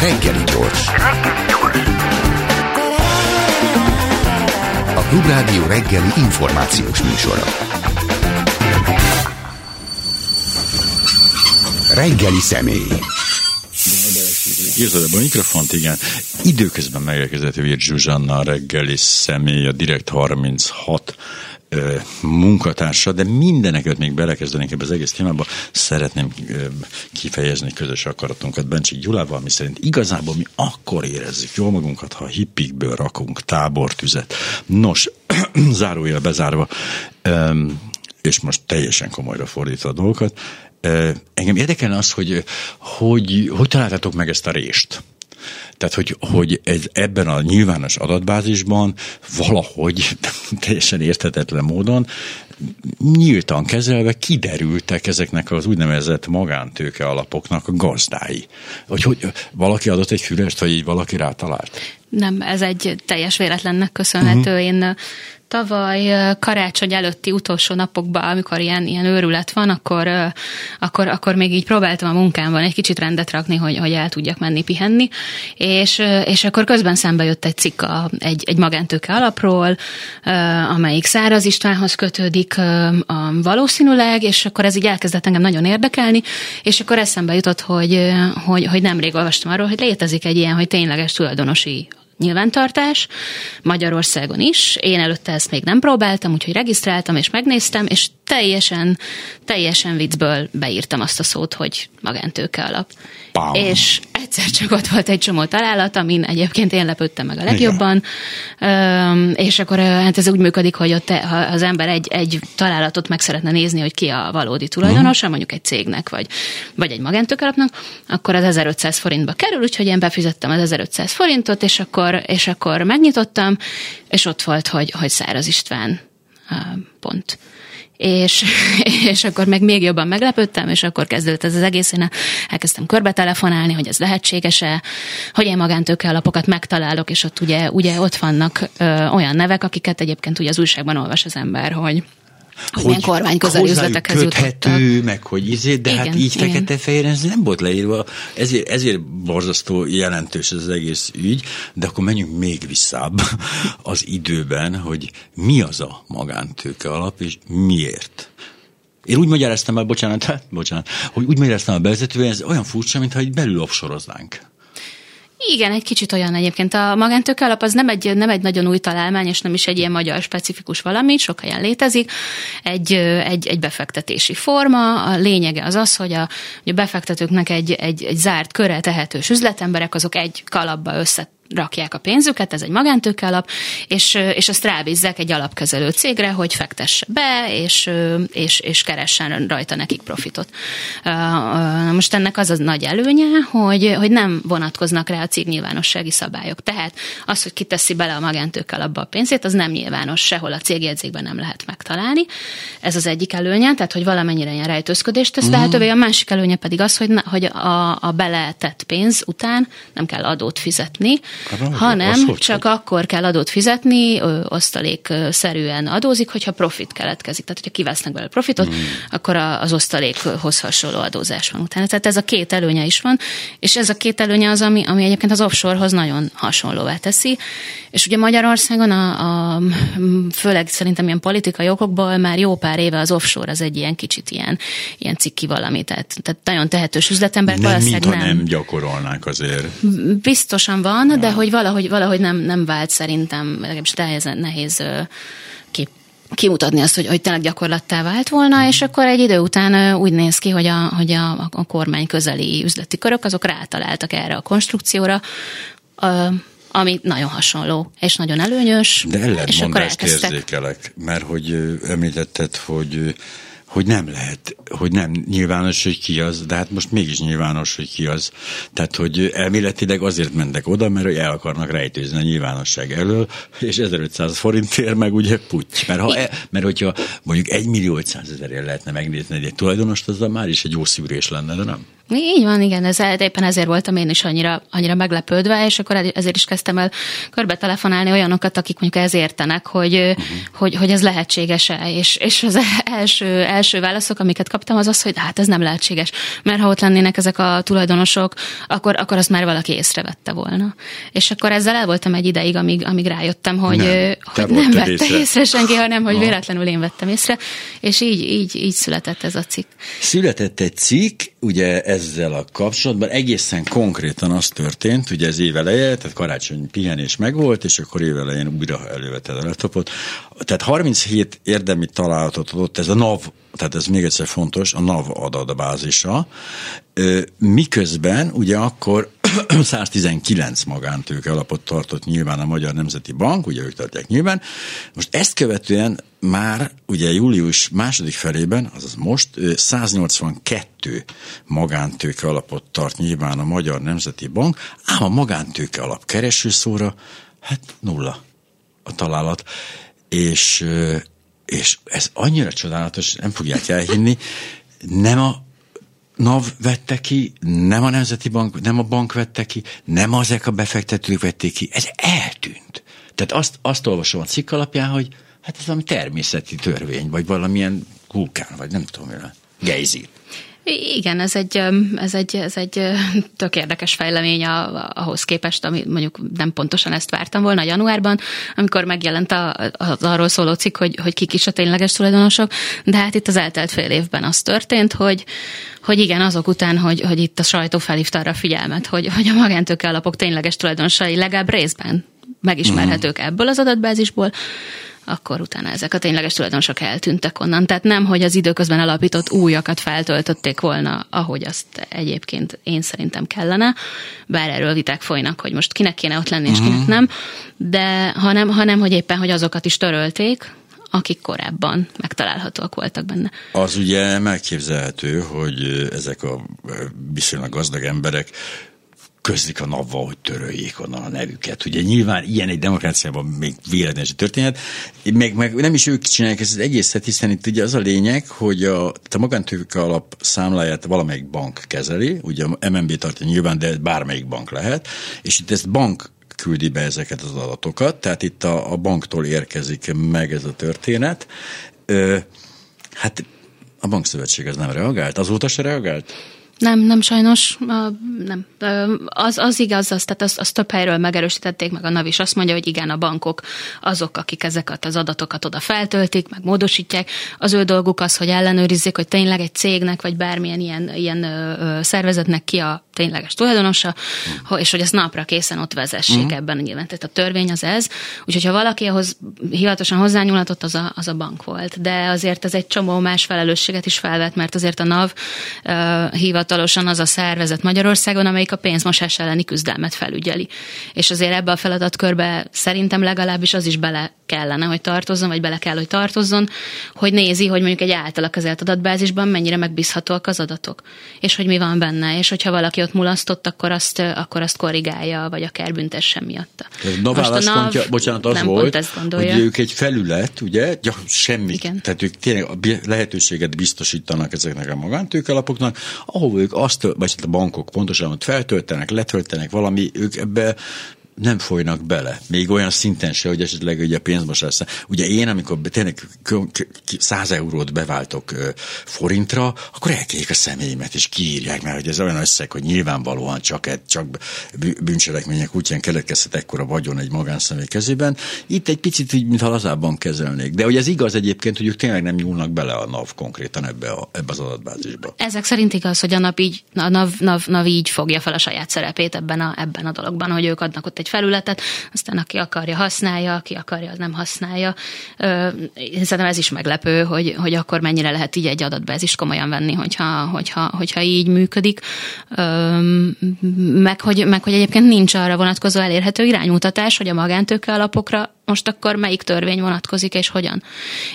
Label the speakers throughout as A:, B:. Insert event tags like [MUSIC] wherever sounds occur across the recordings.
A: Reggeli gyors. A Klubrádió reggeli információs műsora. Reggeli személy.
B: Érzed a mikrofont? Igen. Időközben megérkezett Virt Zsuzsanna a reggeli személy, a Direkt 36 ö, munkatársa, de mindeneket még belekezdenénk ebbe az egész témába, szeretném kifejezni közös akaratunkat Bencsik Gyulával, mi szerint igazából mi akkor érezzük jól magunkat, ha hippikből rakunk tábortüzet. Nos, [CLEARS THROAT] zárójel bezárva, és most teljesen komolyra fordítva a dolgokat, Engem érdekelne az, hogy hogy, hogy találtatok meg ezt a rést? Tehát, hogy, hogy ez, ebben a nyilvános adatbázisban valahogy [LAUGHS] teljesen érthetetlen módon nyíltan kezelve kiderültek ezeknek az úgynevezett magántőke alapoknak a gazdái. Hogy, hogy valaki adott egy fülest, vagy így valaki rátalált?
C: Nem, ez egy teljes véletlennek köszönhető. Uh-huh. Én tavaly karácsony előtti utolsó napokban, amikor ilyen, ilyen őrület van, akkor, akkor, akkor még így próbáltam a munkámban egy kicsit rendet rakni, hogy, hogy el tudjak menni pihenni, és, és akkor közben szembe jött egy cikk a, egy, egy magántőke alapról, amelyik Száraz Istvánhoz kötődik valószínűleg, és akkor ez így elkezdett engem nagyon érdekelni, és akkor eszembe jutott, hogy, hogy, hogy nemrég olvastam arról, hogy létezik egy ilyen, hogy tényleges tulajdonosi nyilvántartás, Magyarországon is. Én előtte ezt még nem próbáltam, úgyhogy regisztráltam és megnéztem, és teljesen, teljesen viccből beírtam azt a szót, hogy magántőke alap. Bam. És egyszer csak ott volt egy csomó találat, amin egyébként én lepődtem meg a legjobban, Igen. és akkor hát ez úgy működik, hogy ott ha az ember egy, egy találatot meg szeretne nézni, hogy ki a valódi tulajdonosa, uh-huh. mondjuk egy cégnek, vagy, vagy egy magántőkalapnak, akkor az 1500 forintba kerül, úgyhogy én befizettem az 1500 forintot, és akkor, és akkor megnyitottam, és ott volt, hogy, hogy Száraz István pont és, [LAUGHS] és akkor meg még jobban meglepődtem, és akkor kezdődött ez az egész, én elkezdtem körbe telefonálni, hogy ez lehetséges-e, hogy én magántőke alapokat megtalálok, és ott ugye, ugye ott vannak ö, olyan nevek, akiket egyébként ugye az újságban olvas az ember, hogy hogy milyen kormány közeli üzletekhez
B: köthető, meg hogy izé, de hát igen, hát így fekete-fehéren ez nem volt leírva. Ezért, ezért borzasztó jelentős ez az egész ügy, de akkor menjünk még visszább [LAUGHS] az időben, hogy mi az a magántőke alap, és miért. Én úgy magyaráztam el, bocsánat, hát, [LAUGHS] bocsánat, hogy úgy magyaráztam a bevezetően, ez olyan furcsa, mintha egy belül offsoroznánk.
C: Igen, egy kicsit olyan egyébként. A magántőke alap az nem egy, nem egy nagyon új találmány, és nem is egy ilyen magyar specifikus valami, sok helyen létezik. Egy, egy, egy befektetési forma. A lényege az az, hogy a, a befektetőknek egy, egy, egy zárt köre tehetős üzletemberek, azok egy kalapba össze rakják a pénzüket, ez egy magántőke alap, és, és azt rábízzák egy alapkezelő cégre, hogy fektesse be, és, és, és keressen rajta nekik profitot. Most ennek az az nagy előnye, hogy, hogy nem vonatkoznak rá a cég nyilvánossági szabályok. Tehát az, hogy kiteszi bele a magántőke alapba a pénzét, az nem nyilvános, sehol a cégjegyzékben nem lehet megtalálni. Ez az egyik előnye, tehát hogy valamennyire ilyen rejtőzködést tesz lehetővé. A másik előnye pedig az, hogy, hogy a, a beletett pénz után nem kell adót fizetni, Hanem csak akkor kell adót fizetni, osztalék szerűen adózik, hogyha profit keletkezik. Tehát, hogyha kivesznek belőle profitot, mm. akkor az osztalékhoz hasonló adózás van utána. Tehát ez a két előnye is van, és ez a két előnye az, ami, ami egyébként az offshorehoz nagyon hasonlóvá teszi. És ugye Magyarországon a, a főleg szerintem ilyen politikai okokból már jó pár éve az offshore az egy ilyen kicsit ilyen, ilyen cikki valami. Tehát, tehát nagyon tehetős üzletember.
B: Nem, mint nem, nem gyakorolnánk azért.
C: Biztosan van, ja. de hogy valahogy, valahogy nem, nem vált szerintem, legalábbis nehéz, nehéz ki, kimutatni azt, hogy, hogy tényleg gyakorlattá vált volna, és akkor egy idő után úgy néz ki, hogy a, hogy a, a kormány közeli üzleti körök azok rátaláltak erre a konstrukcióra, ami nagyon hasonló, és nagyon előnyös.
B: De ellentmondást érzékelek, mert hogy említetted, hogy hogy nem lehet, hogy nem nyilvános, hogy ki az, de hát most mégis nyilvános, hogy ki az. Tehát, hogy elméletileg azért mentek oda, mert hogy el akarnak rejtőzni a nyilvánosság elől, és 1500 forintért meg ugye puty. Mert, ha e, mert hogyha mondjuk 1 millió 500 ezerért lehetne megnézni egy tulajdonost, az már is egy jó szűrés lenne, de nem?
C: Így van, igen, ez éppen ezért voltam én is annyira, annyira meglepődve, és akkor ezért is kezdtem el körbe telefonálni olyanokat, akik mondjuk ez értenek, hogy, uh-huh. hogy, hogy ez lehetséges-e, és, és az első, első válaszok, amiket kaptam, az az, hogy hát ez nem lehetséges, mert ha ott lennének ezek a tulajdonosok, akkor, akkor azt már valaki észrevette volna. És akkor ezzel el voltam egy ideig, amíg, amíg rájöttem, hogy nem, hogy nem vette észre. észre senki, hanem hogy véletlenül én vettem észre, és így, így, így született ez a cikk.
B: Született egy cikk, ugye ezzel a kapcsolatban egészen konkrétan az történt, ugye ez éveleje, tehát karácsony pihenés megvolt, és akkor évelején újra elővetted a laptopot. Tehát 37 érdemi találatot adott ez a NAV, tehát ez még egyszer fontos, a NAV adatbázisa, miközben ugye akkor [CLEARS THROAT] 119 magántőke alapot tartott nyilván a Magyar Nemzeti Bank, ugye ők tartják nyilván. Most ezt követően már ugye július második felében, azaz most 182 magántőke alapot tart nyilván a Magyar Nemzeti Bank, ám a magántőke alap keresőszóra, hát nulla a találat. És, és ez annyira csodálatos, nem fogják elhinni, nem a NAV vette ki, nem a Nemzeti Bank, nem a bank vette ki, nem azek a befektetők vették ki, ez eltűnt. Tehát azt, azt olvasom a cikk alapján, hogy hát ez valami természeti törvény, vagy valamilyen vulkán, vagy nem tudom, gejzír.
C: Igen, ez egy, ez egy, ez egy tök érdekes fejlemény ahhoz képest, ami mondjuk nem pontosan ezt vártam volna januárban, amikor megjelent az arról szóló cikk, hogy, hogy kik is a tényleges tulajdonosok, de hát itt az eltelt fél évben az történt, hogy, hogy igen, azok után, hogy, hogy itt a sajtó felhívta arra a figyelmet, hogy, hogy a magántőke alapok tényleges tulajdonosai legalább részben megismerhetők ebből az adatbázisból, akkor utána ezek a tényleges tulajdonosok eltűntek onnan. Tehát nem, hogy az időközben alapított újakat feltöltötték volna, ahogy azt egyébként én szerintem kellene, bár erről viták folynak, hogy most kinek kéne ott lenni, és kinek mhm. nem, de hanem, hanem hogy éppen, hogy azokat is törölték, akik korábban megtalálhatóak voltak benne.
B: Az ugye megképzelhető, hogy ezek a viszonylag gazdag emberek közlik a napval, hogy töröljék onnan a nevüket. Ugye nyilván ilyen egy demokráciában még véletlenül történhet, meg, meg nem is ők csinálják ezt az egészet, hiszen itt ugye az a lényeg, hogy a, a magántőke alap számláját valamelyik bank kezeli, ugye a MNB tartja nyilván, de bármelyik bank lehet, és itt ezt bank küldi be ezeket az adatokat, tehát itt a, a banktól érkezik meg ez a történet. Ö, hát a bankszövetség az nem reagált, azóta se reagált?
C: Nem, nem sajnos, nem. Az, az igaz, az, tehát azt, azt több helyről megerősítették, meg a NAV is azt mondja, hogy igen, a bankok azok, akik ezeket az adatokat oda feltöltik, meg módosítják. Az ő dolguk az, hogy ellenőrizzék, hogy tényleg egy cégnek, vagy bármilyen ilyen, ilyen szervezetnek ki a tényleges tulajdonosa, mm. és hogy ezt napra készen ott vezessék mm. ebben nyilván. Tehát a törvény az ez. Úgyhogy ha valaki ahhoz hivatalosan hozzányúlhatott, az a, az a bank volt. De azért ez egy csomó más felelősséget is felvet, mert azért a NAV uh, hivatalosan az a szervezet Magyarországon, amelyik a pénzmosás elleni küzdelmet felügyeli. És azért ebbe a feladatkörbe szerintem legalábbis az is bele kellene, hogy tartozzon, vagy bele kell, hogy tartozzon, hogy nézi, hogy mondjuk egy általa kezelt adatbázisban mennyire megbízhatóak az adatok, és hogy mi van benne, és hogyha valaki ott mulasztott, akkor azt, akkor azt korrigálja, vagy akár büntessen miatta.
B: Ez a válaszpontja, bocsánat, az volt, hogy ők egy felület, ugye, ja, semmi, Igen. tehát ők tényleg lehetőséget biztosítanak ezeknek a magántőkalapoknak, ahol ők azt, vagy hát a bankok pontosan ott feltöltenek, letöltenek valami, ők ebbe nem folynak bele. Még olyan szinten se, hogy esetleg ugye pénzmosás. Ugye én, amikor tényleg 100 eurót beváltok forintra, akkor elkérik a személyemet, és kiírják, mert hogy ez olyan összeg, hogy nyilvánvalóan csak, csak bűncselekmények útján keletkezhet ekkora vagyon egy magánszemély kezében. Itt egy picit így, mintha lazábban kezelnék. De hogy ez igaz egyébként, hogy ők tényleg nem nyúlnak bele a NAV konkrétan ebbe, a, ebbe az adatbázisba.
C: Ezek szerint igaz, hogy a NAV így, a NAV, NAV, NAV így fogja fel a saját szerepét ebben a, ebben a dologban, hogy ők adnak ott egy egy felületet, aztán aki akarja használja, aki akarja, az nem használja. Szerintem ez is meglepő, hogy, hogy akkor mennyire lehet így egy adatbázis komolyan venni, hogyha, hogyha, hogyha így működik. Meg hogy, meg hogy egyébként nincs arra vonatkozó elérhető iránymutatás, hogy a magántőke alapokra most akkor melyik törvény vonatkozik, és hogyan.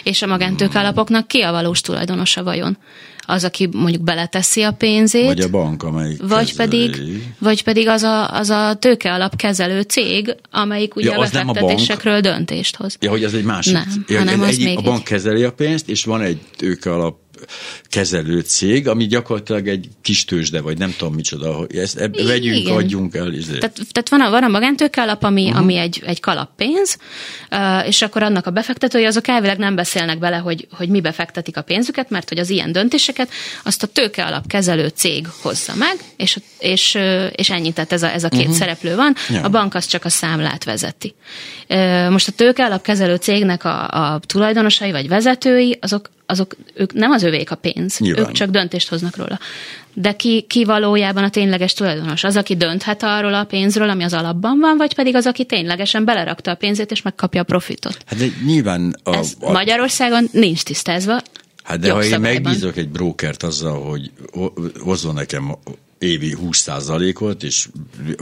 C: És a magántőke alapoknak ki a valós tulajdonosa vajon? Az, aki mondjuk beleteszi a pénzét.
B: Vagy a bank, amelyik
C: vagy pedig, vagy pedig az a, az a tőke alapkezelő cég, amelyik ugye ja, a befektetésekről döntést hoz.
B: Ja, hogy az egy másik.
C: Nem, ja, hanem
B: az
C: egy, még
B: a bank egy... kezeli a pénzt, és van egy tőke alap kezelő cég, ami gyakorlatilag egy kis tőzsde, vagy nem tudom micsoda, hogy ezt eb, vegyünk,
C: Igen.
B: adjunk el. izé.
C: Tehát, tehát van a, van a magántőke alap, ami, uh-huh. ami egy, egy kalappénz, és akkor annak a befektetői azok elvileg nem beszélnek bele, hogy, hogy mi befektetik a pénzüket, mert hogy az ilyen döntéseket azt a tőke alap kezelő cég hozza meg, és, és, és ennyi, tehát ez a, ez a két uh-huh. szereplő van,
B: Ja.
C: a bank az csak a számlát vezeti. Most a tőke alap kezelő cégnek a, a tulajdonosai vagy vezetői, azok, azok ők nem az övék a pénz,
B: Nyilván.
C: ők csak döntést hoznak róla. De ki, ki valójában a tényleges tulajdonos? Az, aki dönthet arról a pénzről, ami az alapban van, vagy pedig az, aki ténylegesen belerakta a pénzét, és megkapja a profitot?
B: Hát de nyilván a,
C: Ez
B: a,
C: Magyarországon nincs tisztázva.
B: Hát de ha én
C: jogszabályban.
B: megbízok egy brókert azzal, hogy ho- hozzon nekem évi 20%-ot, és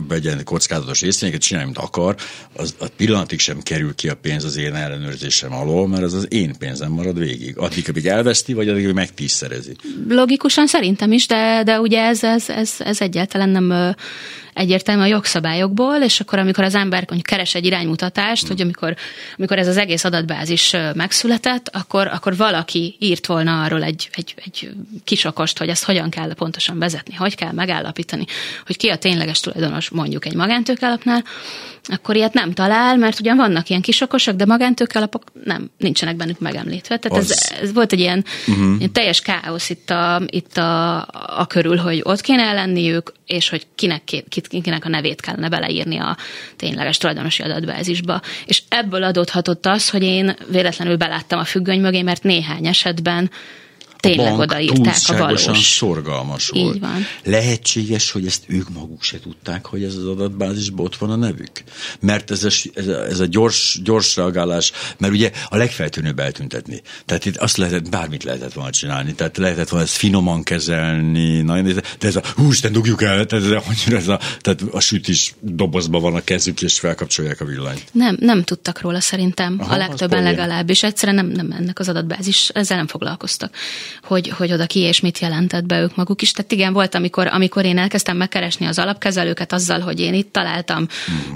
B: vegyen kockázatos részvényeket, csinálj, mint akar, az a pillanatig sem kerül ki a pénz az én ellenőrzésem alól, mert az az én pénzem marad végig. Addig, amíg elveszti, vagy addig, amíg megtízszerezi.
C: Logikusan szerintem is, de, de ugye ez, ez, ez, ez egyáltalán nem egyértelmű a jogszabályokból, és akkor amikor az ember mondjuk keres egy iránymutatást, hogy amikor, amikor ez az egész adatbázis megszületett, akkor, akkor valaki írt volna arról egy, egy, egy kisokost, hogy ezt hogyan kell pontosan vezetni, hogy kell megállapítani, hogy ki a tényleges tulajdonos mondjuk egy magántőkelapnál, akkor ilyet nem talál, mert ugyan vannak ilyen kisokosok, de magántőkelapok nem, nincsenek bennük megemlítve. Tehát ez,
B: Az-
C: ez volt egy ilyen, uh-huh. ilyen teljes káosz itt, a, itt a, a körül, hogy ott kéne lenniük, és hogy kinek, kinek a nevét kellene beleírni a tényleges tulajdonosi adatbázisba. És ebből adódhatott az, hogy én véletlenül beláttam a függöny mögé, mert néhány esetben tényleg
B: bank
C: odaírták a valós.
B: szorgalmas
C: Így
B: volt.
C: van.
B: Lehetséges, hogy ezt ők maguk se tudták, hogy ez az adatbázisban ott van a nevük. Mert ez a, ez a, ez a gyors, gyors reagálás, mert ugye a legfeltűnőbb eltüntetni. Tehát itt azt lehetett, bármit lehetett volna csinálni. Tehát lehetett volna ezt finoman kezelni, nagyon, de ez a hú, Isten, dugjuk el, tehát ez a, hogy ez a, tehát a sütis dobozban van a kezük, és felkapcsolják a villanyt.
C: Nem, nem tudtak róla szerintem,
B: Aha,
C: a legtöbben legalábbis. Egyszerűen nem, nem ennek az adatbázis, ezzel nem foglalkoztak, hogy, hogy oda ki és mit jelentett be ők maguk is. Tehát igen, volt, amikor, amikor én elkezdtem megkeresni az alapkezelőket azzal, hogy én itt találtam,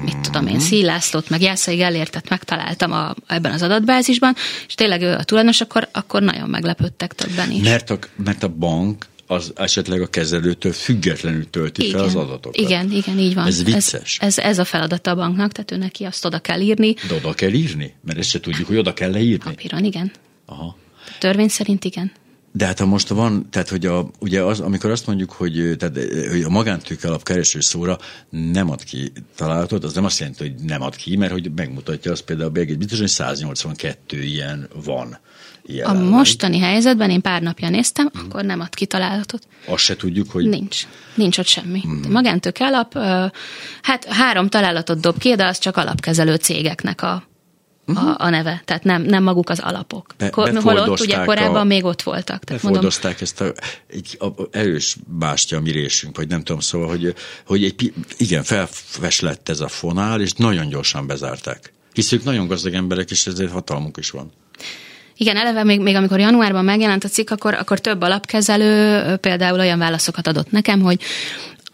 C: mit tudom én, Szílászlót, meg Jászai Gellértet megtaláltam a, ebben az adatbázisban, és tényleg ő a tulajdonos, akkor, akkor nagyon meglepődtek többen is.
B: Mert a, mert a bank az esetleg a kezelőtől függetlenül tölti fel az adatokat.
C: Igen, igen, így van.
B: Ez vicces.
C: Ez, ez, ez a feladata a banknak, tehát ő neki azt oda kell írni.
B: De oda kell írni? Mert ezt se tudjuk, hogy oda kell leírni.
C: Papíron, igen.
B: Aha.
C: Törvény szerint igen.
B: De hát ha most van, tehát hogy a, ugye az, amikor azt mondjuk, hogy, tehát, hogy a magántőke alap kereső szóra nem ad ki találatot, az nem azt jelenti, hogy nem ad ki, mert hogy megmutatja azt például Begét biztos, hogy 182 ilyen van.
C: A
B: Jelenleg.
C: mostani helyzetben én pár napja néztem, akkor nem ad ki találatot.
B: Azt se tudjuk, hogy
C: Nincs. Nincs ott semmi. Mm. Magántők alap, hát három találatot dob ki, de az csak alapkezelő cégeknek a, a, a neve. Tehát nem, nem maguk az alapok.
B: Be-
C: Holott ugye korábban
B: a-
C: még ott voltak. Tehát mondom,
B: Befordozták ezt a, egy a, a erős bástya a mi résünk, vagy nem tudom, szóval, hogy, hogy egy, igen, felves lett ez a fonál, és nagyon gyorsan bezárták. Hisz ők nagyon gazdag emberek, és ezért hatalmuk is van.
C: Igen, eleve még, még amikor januárban megjelent a cikk, akkor, akkor több alapkezelő például olyan válaszokat adott nekem, hogy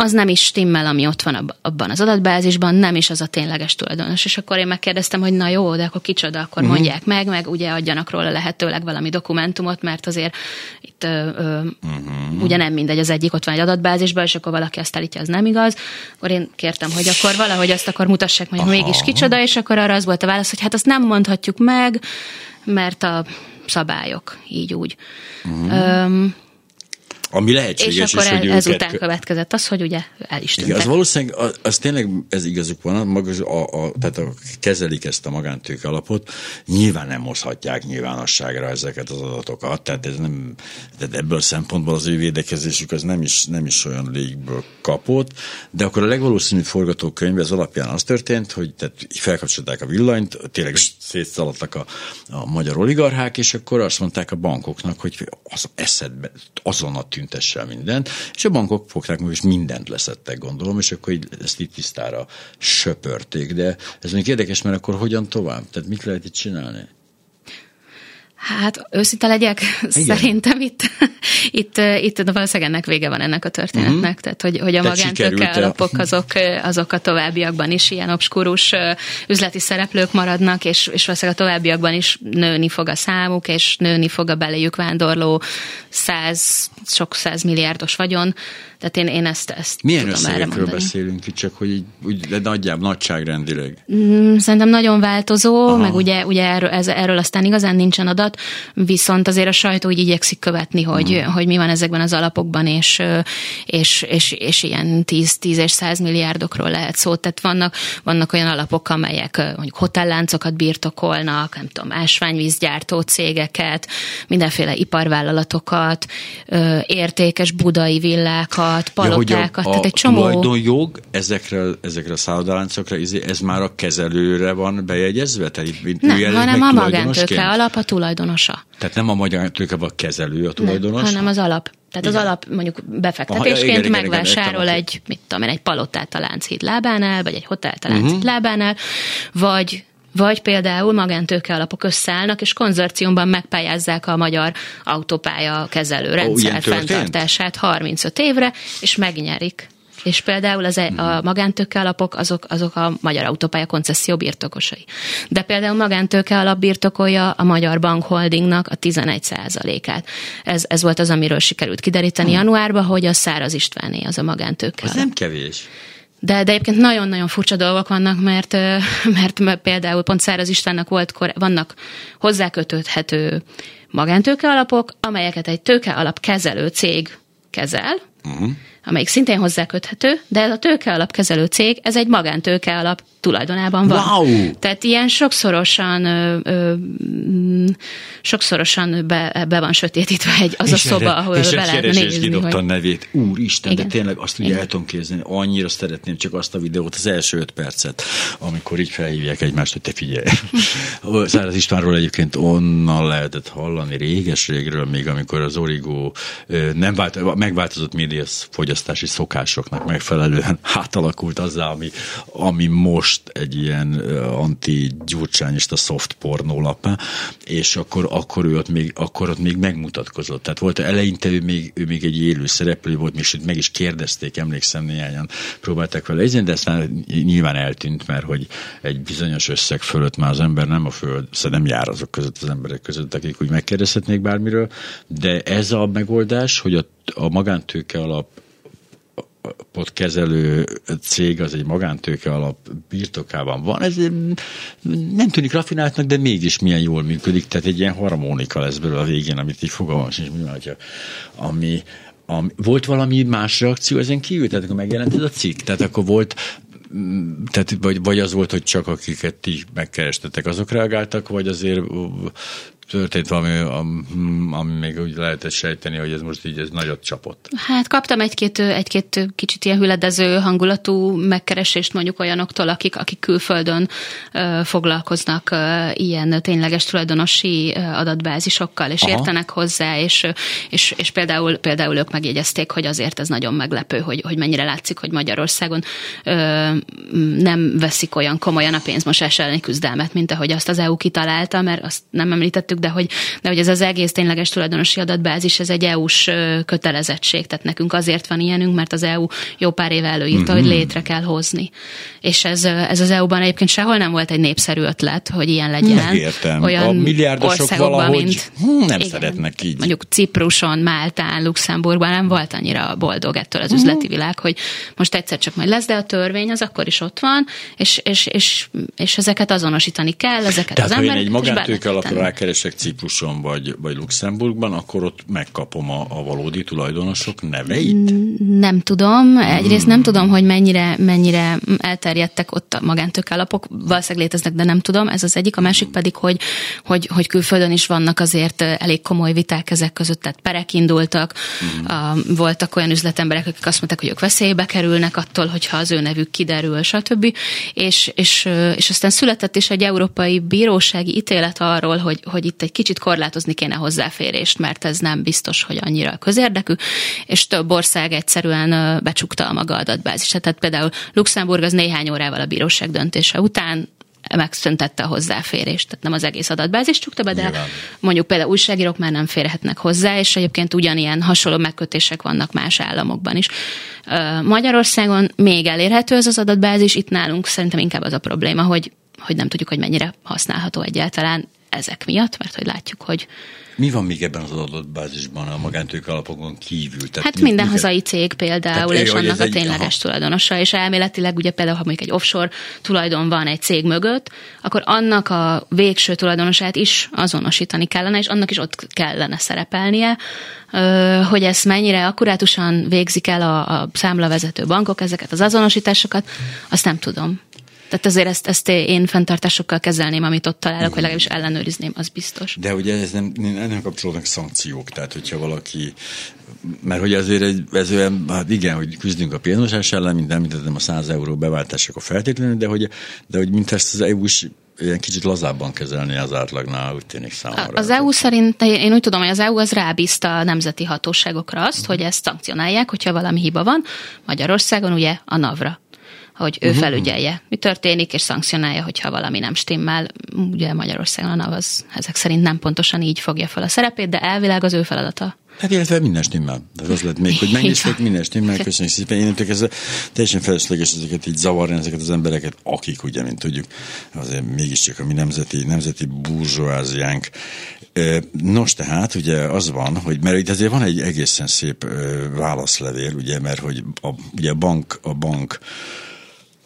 C: az nem is stimmel, ami ott van ab- abban az adatbázisban, nem is az a tényleges tulajdonos. És akkor én megkérdeztem, hogy na jó, de akkor kicsoda, akkor uh-huh. mondják meg, meg ugye adjanak róla lehetőleg valami dokumentumot, mert azért itt ö, ö, uh-huh. ugye nem mindegy, az egyik ott van egy adatbázisban, és akkor valaki azt állítja, az nem igaz. Akkor én kértem, hogy akkor valahogy azt akkor mutassák meg, hogy mégis kicsoda, és akkor arra az volt a válasz, hogy hát azt nem mondhatjuk meg, mert a szabályok, így úgy. Uh-huh. Öm,
B: Ami
C: és
B: lehetséges,
C: akkor
B: és, hogy
C: ezután
B: őket...
C: következett az, hogy ugye el is
B: Igen,
C: tűntek.
B: az valószínűleg, az, az tényleg, ez igazuk van, maga, a, a, tehát a, kezelik ezt a magántőke alapot, nyilván nem hozhatják nyilvánosságra ezeket az adatokat, tehát ez nem, tehát ebből a szempontból az ő védekezésük az nem is, nem is olyan légből kapott, de akkor a legvalószínűbb forgatókönyv ez alapján az történt, hogy tehát felkapcsolták a villanyt, tényleg szétszaladtak a, a magyar oligarchák, és akkor azt mondták a bankoknak, hogy az eszedbe azonnal tüntesse el mindent, és a bankok fogták meg, és mindent leszettek, gondolom, és akkor így ezt itt tisztára söpörték. De ez még érdekes, mert akkor hogyan tovább? Tehát mit lehet itt csinálni?
C: Hát őszinte legyek, Igen. szerintem itt, itt, itt valószínűleg ennek vége van ennek a történetnek. Uh-huh. Tehát, hogy, hogy a magántőke alapok azok, azok a továbbiakban is ilyen obskurus üzleti szereplők maradnak, és, és valószínűleg a továbbiakban is nőni fog a számuk, és nőni fog a beléjük vándorló száz, sok száz milliárdos vagyon. Tehát én, én ezt, ezt
B: Milyen összegekről beszélünk itt, csak hogy így, úgy, de nagyjából, nagyságrendileg?
C: Mm, szerintem nagyon változó, Aha. meg ugye, ugye erről, ez, erről aztán igazán nincsen adat, viszont azért a sajtó így igyekszik követni, hogy, uh-huh. hogy mi van ezekben az alapokban, és, és, és, és ilyen 10, 10 és 100 milliárdokról lehet szó. Tehát vannak, vannak olyan alapok, amelyek mondjuk hotelláncokat birtokolnak, nem tudom, ásványvízgyártó cégeket, mindenféle iparvállalatokat, értékes budai villákat, palotákat, ja, a,
B: tehát
C: egy csomó...
B: tulajdonjog ezekre, ezekre a szállodaláncokra, ez már a kezelőre van bejegyezve? Tehát
C: nem, hanem a magántőke alap a tulajdonosa.
B: Tehát nem a magántőke a kezelő a tulajdonos?
C: Nem, hanem az alap. Tehát igen. az alap mondjuk befektetésként Aha, igen, megvásárol igen, egy, mit tudom én, egy palotát a Lánchíd lábánál, vagy egy hotelt a Lánchíd uh-huh. lábánál, vagy vagy például magántőke alapok összeállnak, és konzorciumban megpályázzák a magyar autópálya kezelő rendszer oh, fenntartását 35 évre, és megnyerik. És például az, e- a magántőke alapok azok, azok a Magyar Autópálya koncesszió birtokosai. De például magántőke alap birtokolja a Magyar Bank Holdingnak a 11 át Ez, ez volt az, amiről sikerült kideríteni hmm. januárban, hogy a Száraz Istváné az a magántőke
B: Ez nem kevés.
C: De, de egyébként nagyon-nagyon furcsa dolgok vannak, mert, [LAUGHS] mert például pont Száraz Istvánnak volt, vannak hozzákötődhető magántőke alapok, amelyeket egy tőke alap kezelő cég kezel, uh-huh amelyik szintén hozzáköthető, de ez a tőke alapkezelő cég, ez egy magántőke alap tulajdonában van.
B: Wow.
C: Tehát ilyen sokszorosan ö, ö, sokszorosan be, be van sötétítve egy, az és a szoba, erre, ahol
B: és
C: be lehet nézni.
B: És hogy... a nevét. Úristen, Igen. de tényleg azt ugye el tudom képzelni, annyira szeretném csak azt a videót, az első öt percet, amikor így felhívják egymást, hogy te figyelj. [LAUGHS] Száraz Istvánról egyébként onnan lehetett hallani réges-régről, még amikor az Origo nem vált, megváltozott média fogyasztási szokásoknak megfelelően [LAUGHS] átalakult azzá, ami, ami most egy ilyen anti-gyurcsányista soft pornólap, és akkor, akkor ő ott még, akkor ott még megmutatkozott. Tehát volt eleinte ő még, ő még egy élő szereplő volt, és meg is kérdezték, emlékszem néhányan próbálták vele ezen, de aztán nyilván eltűnt, mert hogy egy bizonyos összeg fölött már az ember nem a föld, szóval nem jár azok között az emberek között, akik úgy megkérdezhetnék bármiről, de ez a megoldás, hogy a, a magántőke alap kezelő cég az egy magántőke alap birtokában van. Ez nem tűnik rafináltnak, de mégis milyen jól működik. Tehát egy ilyen harmonika lesz belőle a végén, amit így fogalmas és mi ami, ami, volt valami más reakció ezen kívül? Tehát akkor megjelent ez a cikk? Tehát akkor volt tehát vagy, vagy az volt, hogy csak akiket ti megkerestetek, azok reagáltak, vagy azért történt valami, ami még úgy lehetett sejteni, hogy ez most így ez nagyot csapott.
C: Hát kaptam egy-két, egy-két kicsit ilyen hüledező hangulatú megkeresést mondjuk olyanoktól, akik, akik külföldön ö, foglalkoznak ö, ilyen tényleges tulajdonosi adatbázisokkal, és Aha. értenek hozzá, és, és, és például, például ők megjegyezték, hogy azért ez nagyon meglepő, hogy, hogy mennyire látszik, hogy Magyarországon ö, nem veszik olyan komolyan a pénzmosás elleni küzdelmet, mint ahogy azt az EU kitalálta, mert azt nem említettük, de hogy, de hogy ez az egész tényleges tulajdonosi adatbázis, ez egy EU-s kötelezettség, tehát nekünk azért van ilyenünk, mert az EU jó pár éve előírta, mm-hmm. hogy mhm. létre kell hozni. És ez, ez az EU-ban egyébként sehol nem volt egy népszerű ötlet, hogy ilyen legyen.
B: Megértem. Olyan a milliárdosok valahogy mint, hm, nem igen, szeretnek így.
C: Mondjuk Cipruson, Máltán, Luxemburgban nem volt annyira boldog ettől az üzleti mhm. világ, hogy most egyszer csak majd lesz, de a törvény az akkor is ott van, és, és, és, és ezeket azonosítani kell, ezeket
B: Tehát,
C: az emberek.
B: egy magántőke alapra rákeresek leszek Cipruson vagy, vagy Luxemburgban, akkor ott megkapom a, a valódi tulajdonosok neveit?
C: Nem tudom. Egyrészt nem tudom, hogy mennyire, mennyire elterjedtek ott a magántőkállapok. Valószínűleg léteznek, de nem tudom. Ez az egyik. A másik pedig, hogy, hogy, hogy külföldön is vannak azért elég komoly viták ezek között, tehát perek indultak. Mm. Voltak olyan üzletemberek, akik azt mondták, hogy ők veszélybe kerülnek attól, hogyha az ő nevük kiderül, stb. És, és, és aztán született is egy európai bírósági ítélet arról, hogy, hogy itt egy kicsit korlátozni kéne hozzáférést, mert ez nem biztos, hogy annyira közérdekű, és több ország egyszerűen becsukta a maga adatbázisát. Tehát például Luxemburg az néhány órával a bíróság döntése után megszüntette a hozzáférést. Tehát nem az egész adatbázis csukta be, de
B: Nyilván.
C: mondjuk például újságírók már nem férhetnek hozzá, és egyébként ugyanilyen hasonló megkötések vannak más államokban is. Magyarországon még elérhető ez az adatbázis, itt nálunk szerintem inkább az a probléma, hogy, hogy nem tudjuk, hogy mennyire használható egyáltalán ezek miatt, mert hogy látjuk, hogy
B: Mi van még ebben az adatbázisban a magántőke alapokon kívül? Tehát
C: Hát
B: mi-
C: minden
B: miket-
C: hazai cég például,
B: Tehát,
C: és annak a
B: egy-
C: tényleges
B: aha.
C: tulajdonosa, és elméletileg ugye például, ha mondjuk egy offshore tulajdon van egy cég mögött, akkor annak a végső tulajdonosát is azonosítani kellene, és annak is ott kellene szerepelnie, hogy ezt mennyire akkurátusan végzik el a, a számlavezető bankok ezeket az azonosításokat, azt nem tudom. Tehát azért ezt, ezt én fenntartásokkal kezelném, amit ott találok, vagy legalábbis ellenőrizném, az biztos.
B: De ugye ez nem, nem kapcsolódnak szankciók, tehát hogyha valaki, mert hogy azért egy, ez olyan, hát igen, hogy küzdünk a pénzmosás ellen, mint említettem a 100 euró beváltások a feltétlenül, de hogy, de hogy mint ezt az EU is ilyen kicsit lazábban kezelni az átlagnál, úgy tűnik számomra.
C: Az EU szerint, én úgy tudom, hogy az EU az rábízta a nemzeti hatóságokra azt, hogy ezt szankcionálják, hogyha valami hiba van. Magyarországon ugye a NAV-ra hogy ő felügyelje, mi történik, és szankcionálja, hogyha valami nem stimmel. Ugye Magyarországon az ezek szerint nem pontosan így fogja fel a szerepét, de elvileg az ő feladata.
B: Hát illetve minden stimmel. Tehát az lett még, hogy megnézték, minden stimmel, köszönjük szépen. Én ez teljesen felesleges ezeket így zavarni, ezeket az embereket, akik ugye, mint tudjuk, azért mégiscsak a mi nemzeti, nemzeti burzsóáziánk. Nos, tehát ugye az van, hogy mert itt azért van egy egészen szép válaszlevél, ugye, mert hogy a, ugye a bank, a bank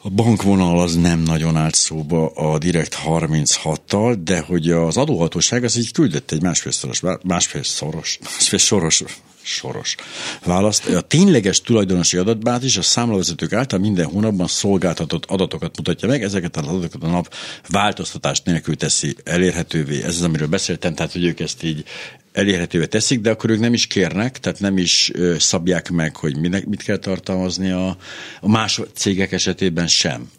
B: a bankvonal az nem nagyon állt szóba a Direkt 36-tal, de hogy az adóhatóság az így küldött egy másfélszoros, másfélszoros, másfélsoros soros választ. A tényleges tulajdonosi adatbázis a számlavezetők által minden hónapban szolgáltatott adatokat mutatja meg, ezeket az adatokat a nap változtatást nélkül teszi elérhetővé. Ez az, amiről beszéltem, tehát hogy ők ezt így elérhetővé teszik, de akkor ők nem is kérnek, tehát nem is szabják meg, hogy minek, mit kell tartalmazni a, a más cégek esetében sem.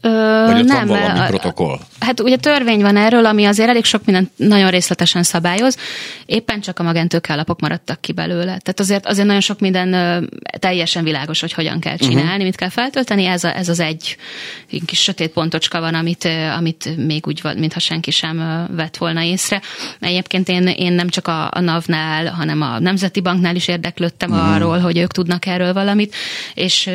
C: Ö,
B: Vagy ott van
C: mert
B: valami protokoll?
C: Hát ugye törvény van erről, ami azért elég sok mindent nagyon részletesen szabályoz, éppen csak a magántőke alapok maradtak ki belőle. Tehát azért, azért nagyon sok minden teljesen világos, hogy hogyan kell csinálni, uh-huh. mit kell feltölteni. Ez, a, ez az egy kis sötét pontocska van, amit, amit még úgy van, mintha senki sem vett volna észre. Egyébként én, én nem csak a, a NAV-nál, hanem a Nemzeti Banknál is érdeklődtem uh-huh. arról, hogy ők tudnak erről valamit, és,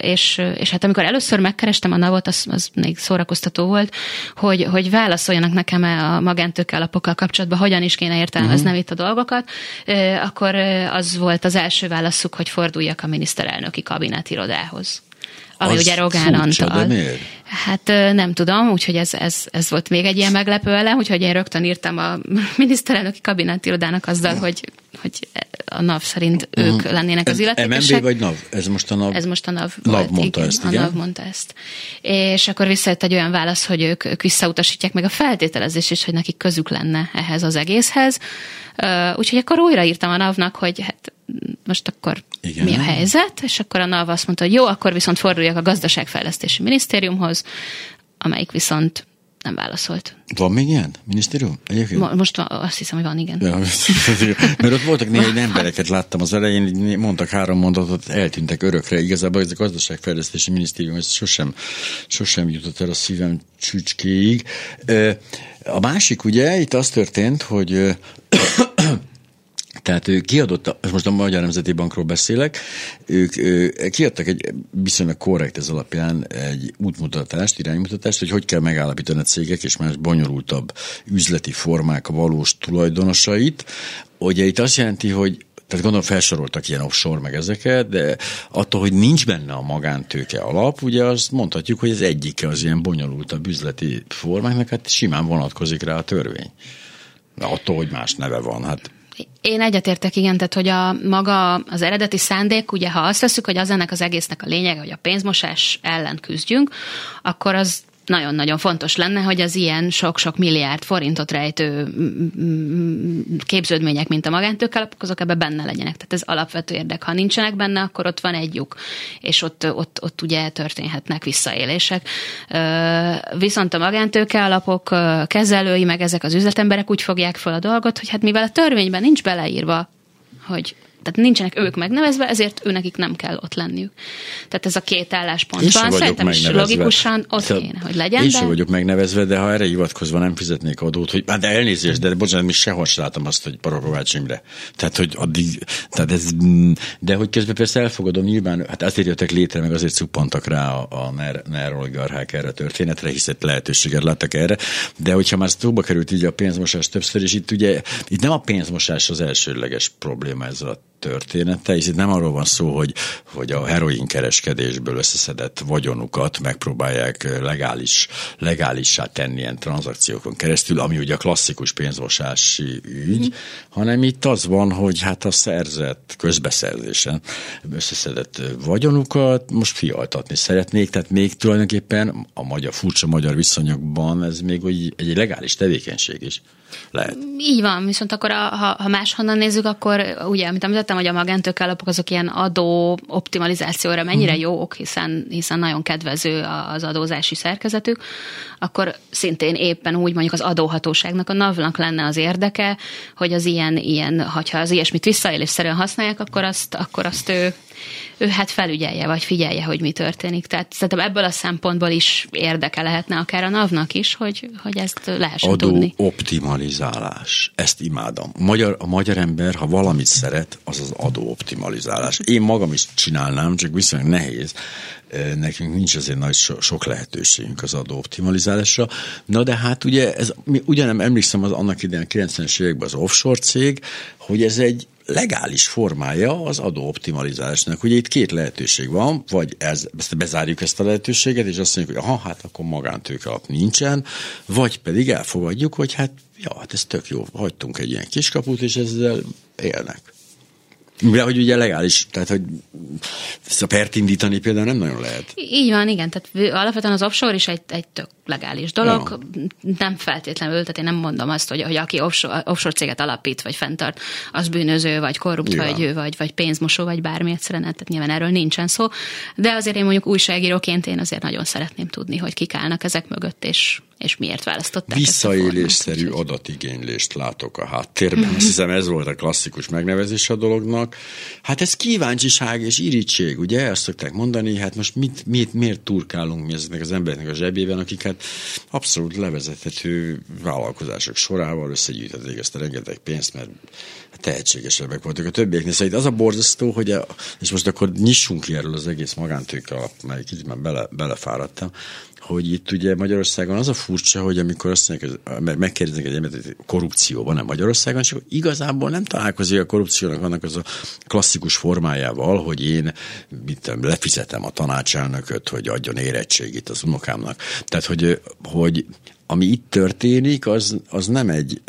C: és, és hát amikor először megkerestem a NAV-ot, az, az még szórakoztató volt, hogy, hogy válaszoljanak nekem a magántőke alapokkal kapcsolatban, hogyan is kéne értelmezni uh-huh. itt a dolgokat, akkor az volt az első válaszuk, hogy forduljak a miniszterelnöki kabinetirodához. Ami
B: Az
C: ugye Rogán
B: furcsa, de
C: Antal.
B: miért?
C: Hát nem tudom, úgyhogy ez, ez, ez volt még egy ilyen meglepő elem, úgyhogy én rögtön írtam a [LAUGHS] miniszterelnöki kabinetirodának azzal, hogy, hogy a NAV szerint ők lennének az illetékesek.
B: MNB vagy NAV? Ez most a NAV?
C: Ez most a NAV,
B: NAV
C: volt,
B: mondta
C: igen,
B: ezt,
C: a
B: igen?
C: NAV mondta ezt. És akkor visszajött egy olyan válasz, hogy ők, ők visszautasítják meg a feltételezés is, hogy nekik közük lenne ehhez az egészhez. Úgyhogy akkor újraírtam a NAV-nak, hogy hát most akkor
B: Igen.
C: mi a helyzet, és akkor a NAV azt mondta, hogy jó, akkor viszont forduljak a gazdaságfejlesztési minisztériumhoz, amelyik viszont nem válaszolt.
B: Van még ilyen minisztérium? Egyébként?
C: Mo- Most van- azt hiszem, hogy van, igen.
B: Ja, [LAUGHS] mert ott voltak néhány embereket, láttam az elején, mondtak három mondatot, eltűntek örökre. Igazából ez a gazdaságfejlesztési minisztérium, ez sosem, sosem jutott el a szívem csücskéig. A másik, ugye, itt az történt, hogy tehát ő kiadott, most a Magyar Nemzeti Bankról beszélek, ők kiadtak egy viszonylag korrekt ez alapján egy útmutatást, iránymutatást, hogy hogy kell megállapítani a cégek és más bonyolultabb üzleti formák valós tulajdonosait. Ugye itt azt jelenti, hogy tehát gondolom felsoroltak ilyen offshore meg ezeket, de attól, hogy nincs benne a magántőke alap, ugye azt mondhatjuk, hogy ez egyike az ilyen bonyolultabb üzleti formáknak, hát simán vonatkozik rá a törvény. De attól, hogy más neve van, hát
C: Én egyetértek, igen, tehát hogy a maga az eredeti szándék, ugye ha azt veszük, hogy az ennek az egésznek a lényege, hogy a pénzmosás ellen küzdjünk, akkor az nagyon-nagyon fontos lenne, hogy az ilyen sok-sok milliárd forintot rejtő képződmények, mint a magántőkalapok, azok ebbe benne legyenek. Tehát ez alapvető érdek. Ha nincsenek benne, akkor ott van egy lyuk, és ott, ott, ott ugye történhetnek visszaélések. Viszont a magántőke alapok kezelői, meg ezek az üzletemberek úgy fogják fel a dolgot, hogy hát mivel a törvényben nincs beleírva, hogy tehát nincsenek ők megnevezve, ezért őnekik nem kell ott lenniük. Tehát ez a két álláspont
B: Én
C: van.
B: sem vagyok
C: Szerintem is logikusan ott
B: Szóval
C: kéne, hogy legyen.
B: Én
C: de...
B: sem vagyok megnevezve, de ha erre hivatkozva nem fizetnék adót, hogy hát elnézést, de bocsánat, mi sehol sem látom azt, hogy Parakovács Imre. Tehát, hogy addig, tehát ez, de hogy közben persze elfogadom, nyilván, hát azért jöttek létre, meg azért cuppantak rá a, a ner, ner erre a történetre, hiszen lehetőséget láttak erre, de hogyha már szóba került így a pénzmosás többször, és itt ugye, itt nem a pénzmosás az elsőleges probléma ezzel a története, és itt nem arról van szó, hogy, hogy a heroin kereskedésből összeszedett vagyonukat megpróbálják legális, legálissá tenni ilyen tranzakciókon keresztül, ami ugye a klasszikus pénzmosási ügy, hanem itt az van, hogy hát a szerzett közbeszerzésen összeszedett vagyonukat most fialtatni szeretnék, tehát még tulajdonképpen a magyar, furcsa magyar viszonyokban ez még egy legális tevékenység is lehet.
C: Így van, viszont akkor a, ha, ha máshonnan nézzük, akkor ugye, amit említettem, hogy a magántőke alapok azok ilyen adó optimalizációra mennyire jók, hiszen, hiszen nagyon kedvező az adózási szerkezetük, akkor szintén éppen úgy mondjuk az adóhatóságnak, a NAV-nak lenne az érdeke, hogy az ilyen, ilyen ha az ilyesmit visszaélésszerűen használják, akkor azt, akkor azt ő, ő hát felügyelje, vagy figyelje, hogy mi történik. Tehát szerintem ebből a szempontból is érdeke lehetne akár a NAV-nak is, hogy, hogy ezt lehessen
B: Adó
C: tudni.
B: optimalizálás. Ezt imádom. A magyar, a magyar ember, ha valamit szeret, az az adó optimalizálás. Én magam is csinálnám, csak viszonylag nehéz. Nekünk nincs azért nagy so, sok lehetőségünk az adó optimalizálásra. Na de hát ugye, ez, mi ugyanem emlékszem az annak idején 90-es években az offshore cég, hogy ez egy legális formája az adóoptimalizálásnak. Ugye itt két lehetőség van, vagy ez, ezt bezárjuk ezt a lehetőséget, és azt mondjuk, hogy aha, hát akkor magántőke alap nincsen, vagy pedig elfogadjuk, hogy hát, ja, hát ez tök jó, hagytunk egy ilyen kiskaput, és ezzel élnek. De hogy ugye legális, tehát hogy ezt a pert indítani például nem nagyon lehet.
C: Így van, igen, tehát alapvetően az offshore is egy, egy tök legális dolog, ja. nem feltétlenül, tehát én nem mondom azt, hogy, hogy aki offshore, offshore céget alapít, vagy fenntart, az bűnöző, vagy korrupt, ja. vagy, vagy, vagy pénzmosó, vagy bármi egyszerűen, tehát nyilván erről nincsen szó, de azért én mondjuk újságíróként én azért nagyon szeretném tudni, hogy kik állnak ezek mögött, és, és miért választották
B: Visszaélésszerű adatigénylést látok a háttérben. Azt hiszem ez volt a klasszikus megnevezés a dolognak. Hát ez kíváncsiság és irítség, ugye? Azt szokták mondani, hát most mit, mit, miért turkálunk mi ezeknek az embereknek a zsebében, akik hát abszolút levezethető vállalkozások sorával összegyűjtették ezt a rengeteg pénzt, mert tehetségesebbek voltak a többieknél. Szóval az a borzasztó, hogy a, és most akkor nyissunk ki erről az egész magántőke alap, mert kicsit már bele, belefáradtam, hogy itt ugye Magyarországon az a furcsa, hogy amikor azt mondják, megkérdeznek egy embert, hogy korrupció van-e Magyarországon, akkor igazából nem találkozik a korrupciónak annak az a klasszikus formájával, hogy én mit lefizetem a tanácselnököt, hogy adjon érettségit az unokámnak. Tehát, hogy, hogy ami itt történik, az, az nem egy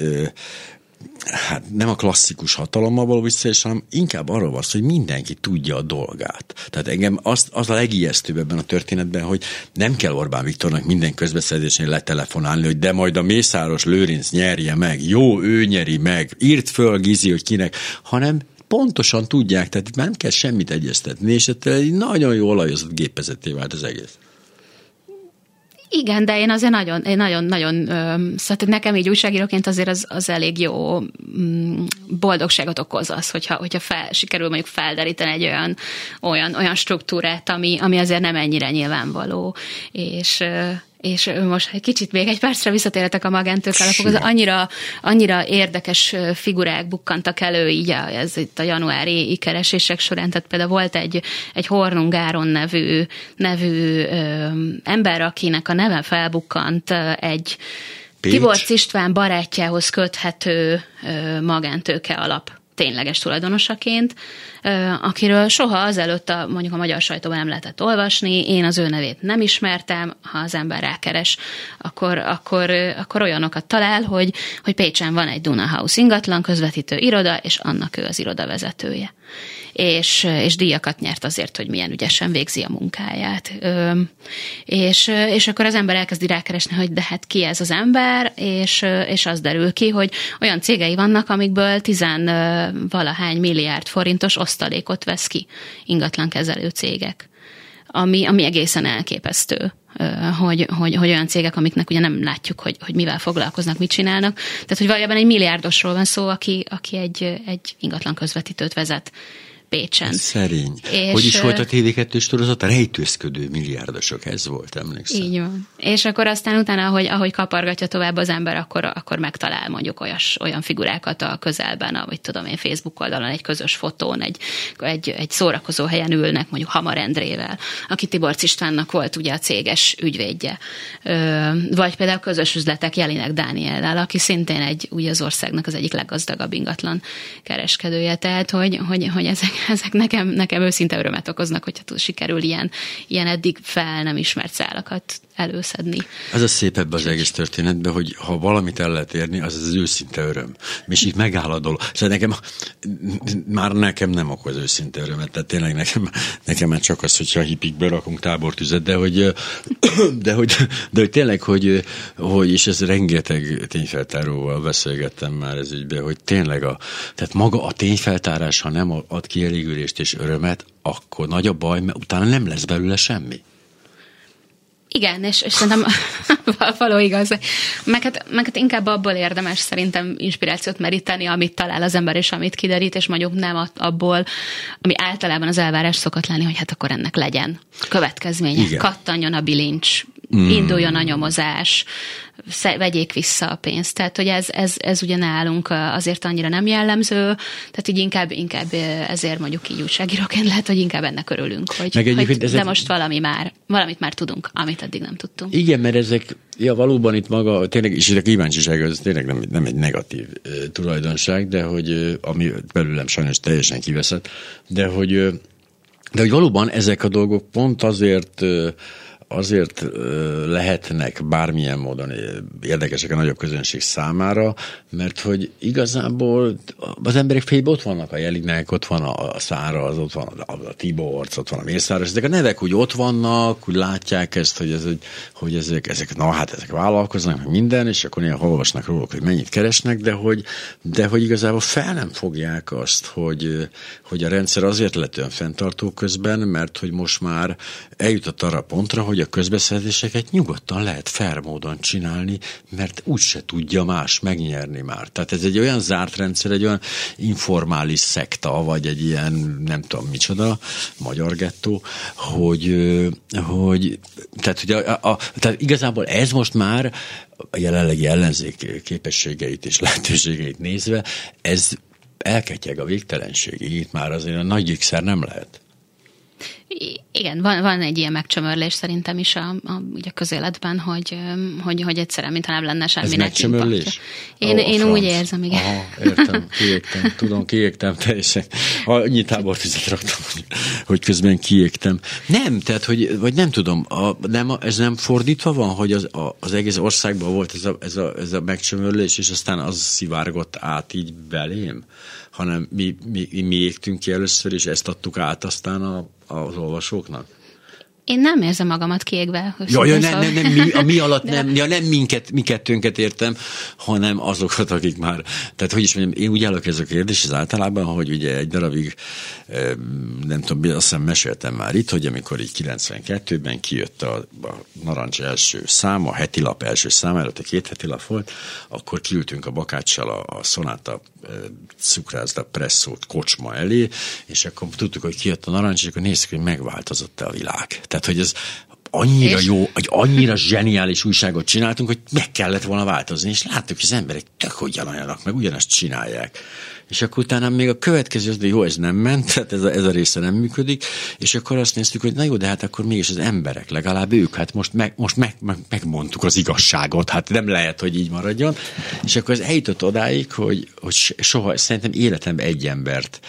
B: hát nem a klasszikus hatalommal való visszaélés, hanem inkább arról van hogy mindenki tudja a dolgát. Tehát engem az, az a legijesztőbb ebben a történetben, hogy nem kell Orbán Viktornak minden közbeszerzésnél letelefonálni, hogy de majd a Mészáros Lőrinc nyerje meg, jó, ő nyeri meg, írt föl Gizi, hogy kinek, hanem pontosan tudják, tehát nem kell semmit egyeztetni, és egy nagyon jó olajozott gépezeté vált az egész.
C: Igen, de én azért nagyon, én nagyon, nagyon, szóval nekem így újságíróként azért az, az elég jó mm, boldogságot okoz az, hogyha, hogyha fel, sikerül mondjuk felderíteni egy olyan, olyan, olyan struktúrát, ami, ami azért nem ennyire nyilvánvaló, és és most egy kicsit még egy percre visszatérhetek a magántők alapok, az annyira, annyira érdekes figurák bukkantak elő így a, ez itt a januári keresések során, tehát például volt egy, egy Hornungáron nevű, nevű ö, ember, akinek a neve felbukkant egy Pécs. Tibor István barátjához köthető ö, magántőke alap tényleges tulajdonosaként, akiről soha azelőtt a, mondjuk a magyar sajtóban nem lehetett olvasni, én az ő nevét nem ismertem, ha az ember rákeres, akkor, akkor, akkor olyanokat talál, hogy, hogy Pécsen van egy Duna House ingatlan közvetítő iroda, és annak ő az iroda vezetője és, és díjakat nyert azért, hogy milyen ügyesen végzi a munkáját. És, és akkor az ember elkezdi rákeresni, hogy de hát ki ez az ember, és, és az derül ki, hogy olyan cégei vannak, amikből tizen valahány milliárd forintos osztalékot vesz ki ingatlankezelő cégek ami, ami egészen elképesztő hogy, hogy, hogy olyan cégek, amiknek ugye nem látjuk, hogy, hogy mivel foglalkoznak, mit csinálnak. Tehát, hogy valójában egy milliárdosról van szó, aki, aki egy, egy ingatlan közvetítőt vezet. Pécsen.
B: Szerény. És hogy is volt a TV2 sorozat? A rejtőzködő milliárdosok, ez volt, emlékszem.
C: Így van. És akkor aztán utána, ahogy, ahogy kapargatja tovább az ember, akkor, akkor megtalál mondjuk olyas, olyan figurákat a közelben, amit tudom én Facebook oldalon, egy közös fotón, egy, egy, egy szórakozó helyen ülnek, mondjuk Hamar Endrével, aki Tibor Istvánnak volt ugye a céges ügyvédje. Vagy például közös üzletek Jelinek Dániellel, aki szintén egy, ugye az országnak az egyik leggazdagabb ingatlan kereskedője. Tehát, hogy, hogy, hogy ezek, ezek nekem, nekem őszinte örömet okoznak, hogyha sikerül ilyen, ilyen eddig fel nem ismert szálakat előszedni.
B: Az a szép ebben az egész történetben, hogy ha valamit el lehet érni, az az őszinte öröm. És így megáll a dolog. Szóval nekem, már nekem nem okoz őszinte örömet, tehát tényleg nekem, nekem már csak az, hogyha a hipikbe rakunk tábortüzet, de hogy, de hogy, de hogy tényleg, hogy, hogy és ez rengeteg tényfeltáróval beszélgettem már ez ügybe, hogy tényleg a, tehát maga a tényfeltárás, ha nem ad kielégülést és örömet, akkor nagy a baj, mert utána nem lesz belőle semmi.
C: Igen, és, és szerintem [LAUGHS] való igaz. Meg hát, meg hát inkább abból érdemes szerintem inspirációt meríteni, amit talál az ember, és amit kiderít, és mondjuk nem abból, ami általában az elvárás szokott lenni, hogy hát akkor ennek legyen következménye. Igen. Kattanjon a bilincs, mm. induljon a nyomozás, vegyék vissza a pénzt. Tehát, hogy ez, ez, ez ugye nálunk azért annyira nem jellemző, tehát így inkább, inkább ezért mondjuk így újságíróként lehet, hogy inkább ennek örülünk, hogy, Meg hogy ezek... de most valami már, valamit már tudunk, amit eddig nem tudtunk.
B: Igen, mert ezek, ja valóban itt maga, tényleg, és a kíváncsiság az tényleg nem, nem egy negatív uh, tulajdonság, de hogy uh, ami belőlem sajnos teljesen kiveszett, de hogy de hogy valóban ezek a dolgok pont azért uh, azért lehetnek bármilyen módon érdekesek a nagyobb közönség számára, mert hogy igazából az emberek fejében ott vannak a Jelinek, ott van a Szára, az ott van a, a Tiborc, ott van a Mészáros, ezek a nevek úgy ott vannak, úgy látják ezt, hogy, ez, hogy ezek, ezek, na hát ezek vállalkoznak, meg minden, és akkor néha olvasnak róluk, hogy mennyit keresnek, de hogy, de hogy igazából fel nem fogják azt, hogy, hogy a rendszer azért lett olyan fenntartó közben, mert hogy most már eljutott arra a pontra, hogy a közbeszerzéseket nyugodtan lehet fair módon csinálni, mert úgyse tudja más megnyerni már. Tehát ez egy olyan zárt rendszer, egy olyan informális szekta, vagy egy ilyen nem tudom micsoda, magyar gettó, hogy, hogy tehát, hogy a, a, tehát igazából ez most már a jelenlegi ellenzék képességeit és lehetőségeit nézve, ez elketyeg a végtelenségig. Itt már azért a nagy nem lehet.
C: Igen, van, van egy ilyen megcsömörlés szerintem is a, a, ugye a közéletben, hogy, hogy, hogy egyszerűen, mintha nem lenne semmi.
B: Ez megcsömörlés?
C: Én, oh, én úgy érzem, igen.
B: Aha, értem, kiégtem, tudom, kiégtem teljesen. Annyi tábortüzet raktam, hogy, hogy közben kiégtem. Nem, tehát, hogy, vagy nem tudom, a, nem, ez nem fordítva van, hogy az, a, az egész országban volt ez a, ez, a, ez a megcsömörlés, és aztán az szivárgott át így belém? hanem mi, mi, mi égtünk ki először, és ezt adtuk át aztán a, az olvasóknak.
C: Én nem érzem magamat kiégve.
B: Ja, ja nem, nem, nem, mi, a mi alatt [LAUGHS] nem, ja, nem minket, mi kettőnket értem, hanem azokat, akik már, tehát hogy is mondjam, én úgy állok ez a kérdés, az általában, hogy ugye egy darabig, nem tudom, azt hiszem meséltem már itt, hogy amikor így 92-ben kijött a, a Narancs első szám, a heti lap első szám, előtt a két heti lap volt, akkor kiültünk a Bakáccsal a, a Sonata cukrászda presszót kocsma elé, és akkor tudtuk, hogy kijött a narancs, és akkor néztük, hogy megváltozott-e a világ. Tehát, hogy ez annyira és? jó, hogy annyira zseniális újságot csináltunk, hogy meg kellett volna változni, és láttuk, hogy az emberek tök ugyanolyanak, meg ugyanazt csinálják. És akkor utána még a következő az, de jó, ez nem ment, tehát ez a, ez a része nem működik, és akkor azt néztük, hogy na jó, de hát akkor mégis az emberek, legalább ők, hát most, meg, most meg, meg, megmondtuk az igazságot, hát nem lehet, hogy így maradjon. És akkor ez eljutott odáig, hogy, hogy soha, szerintem életemben egy embert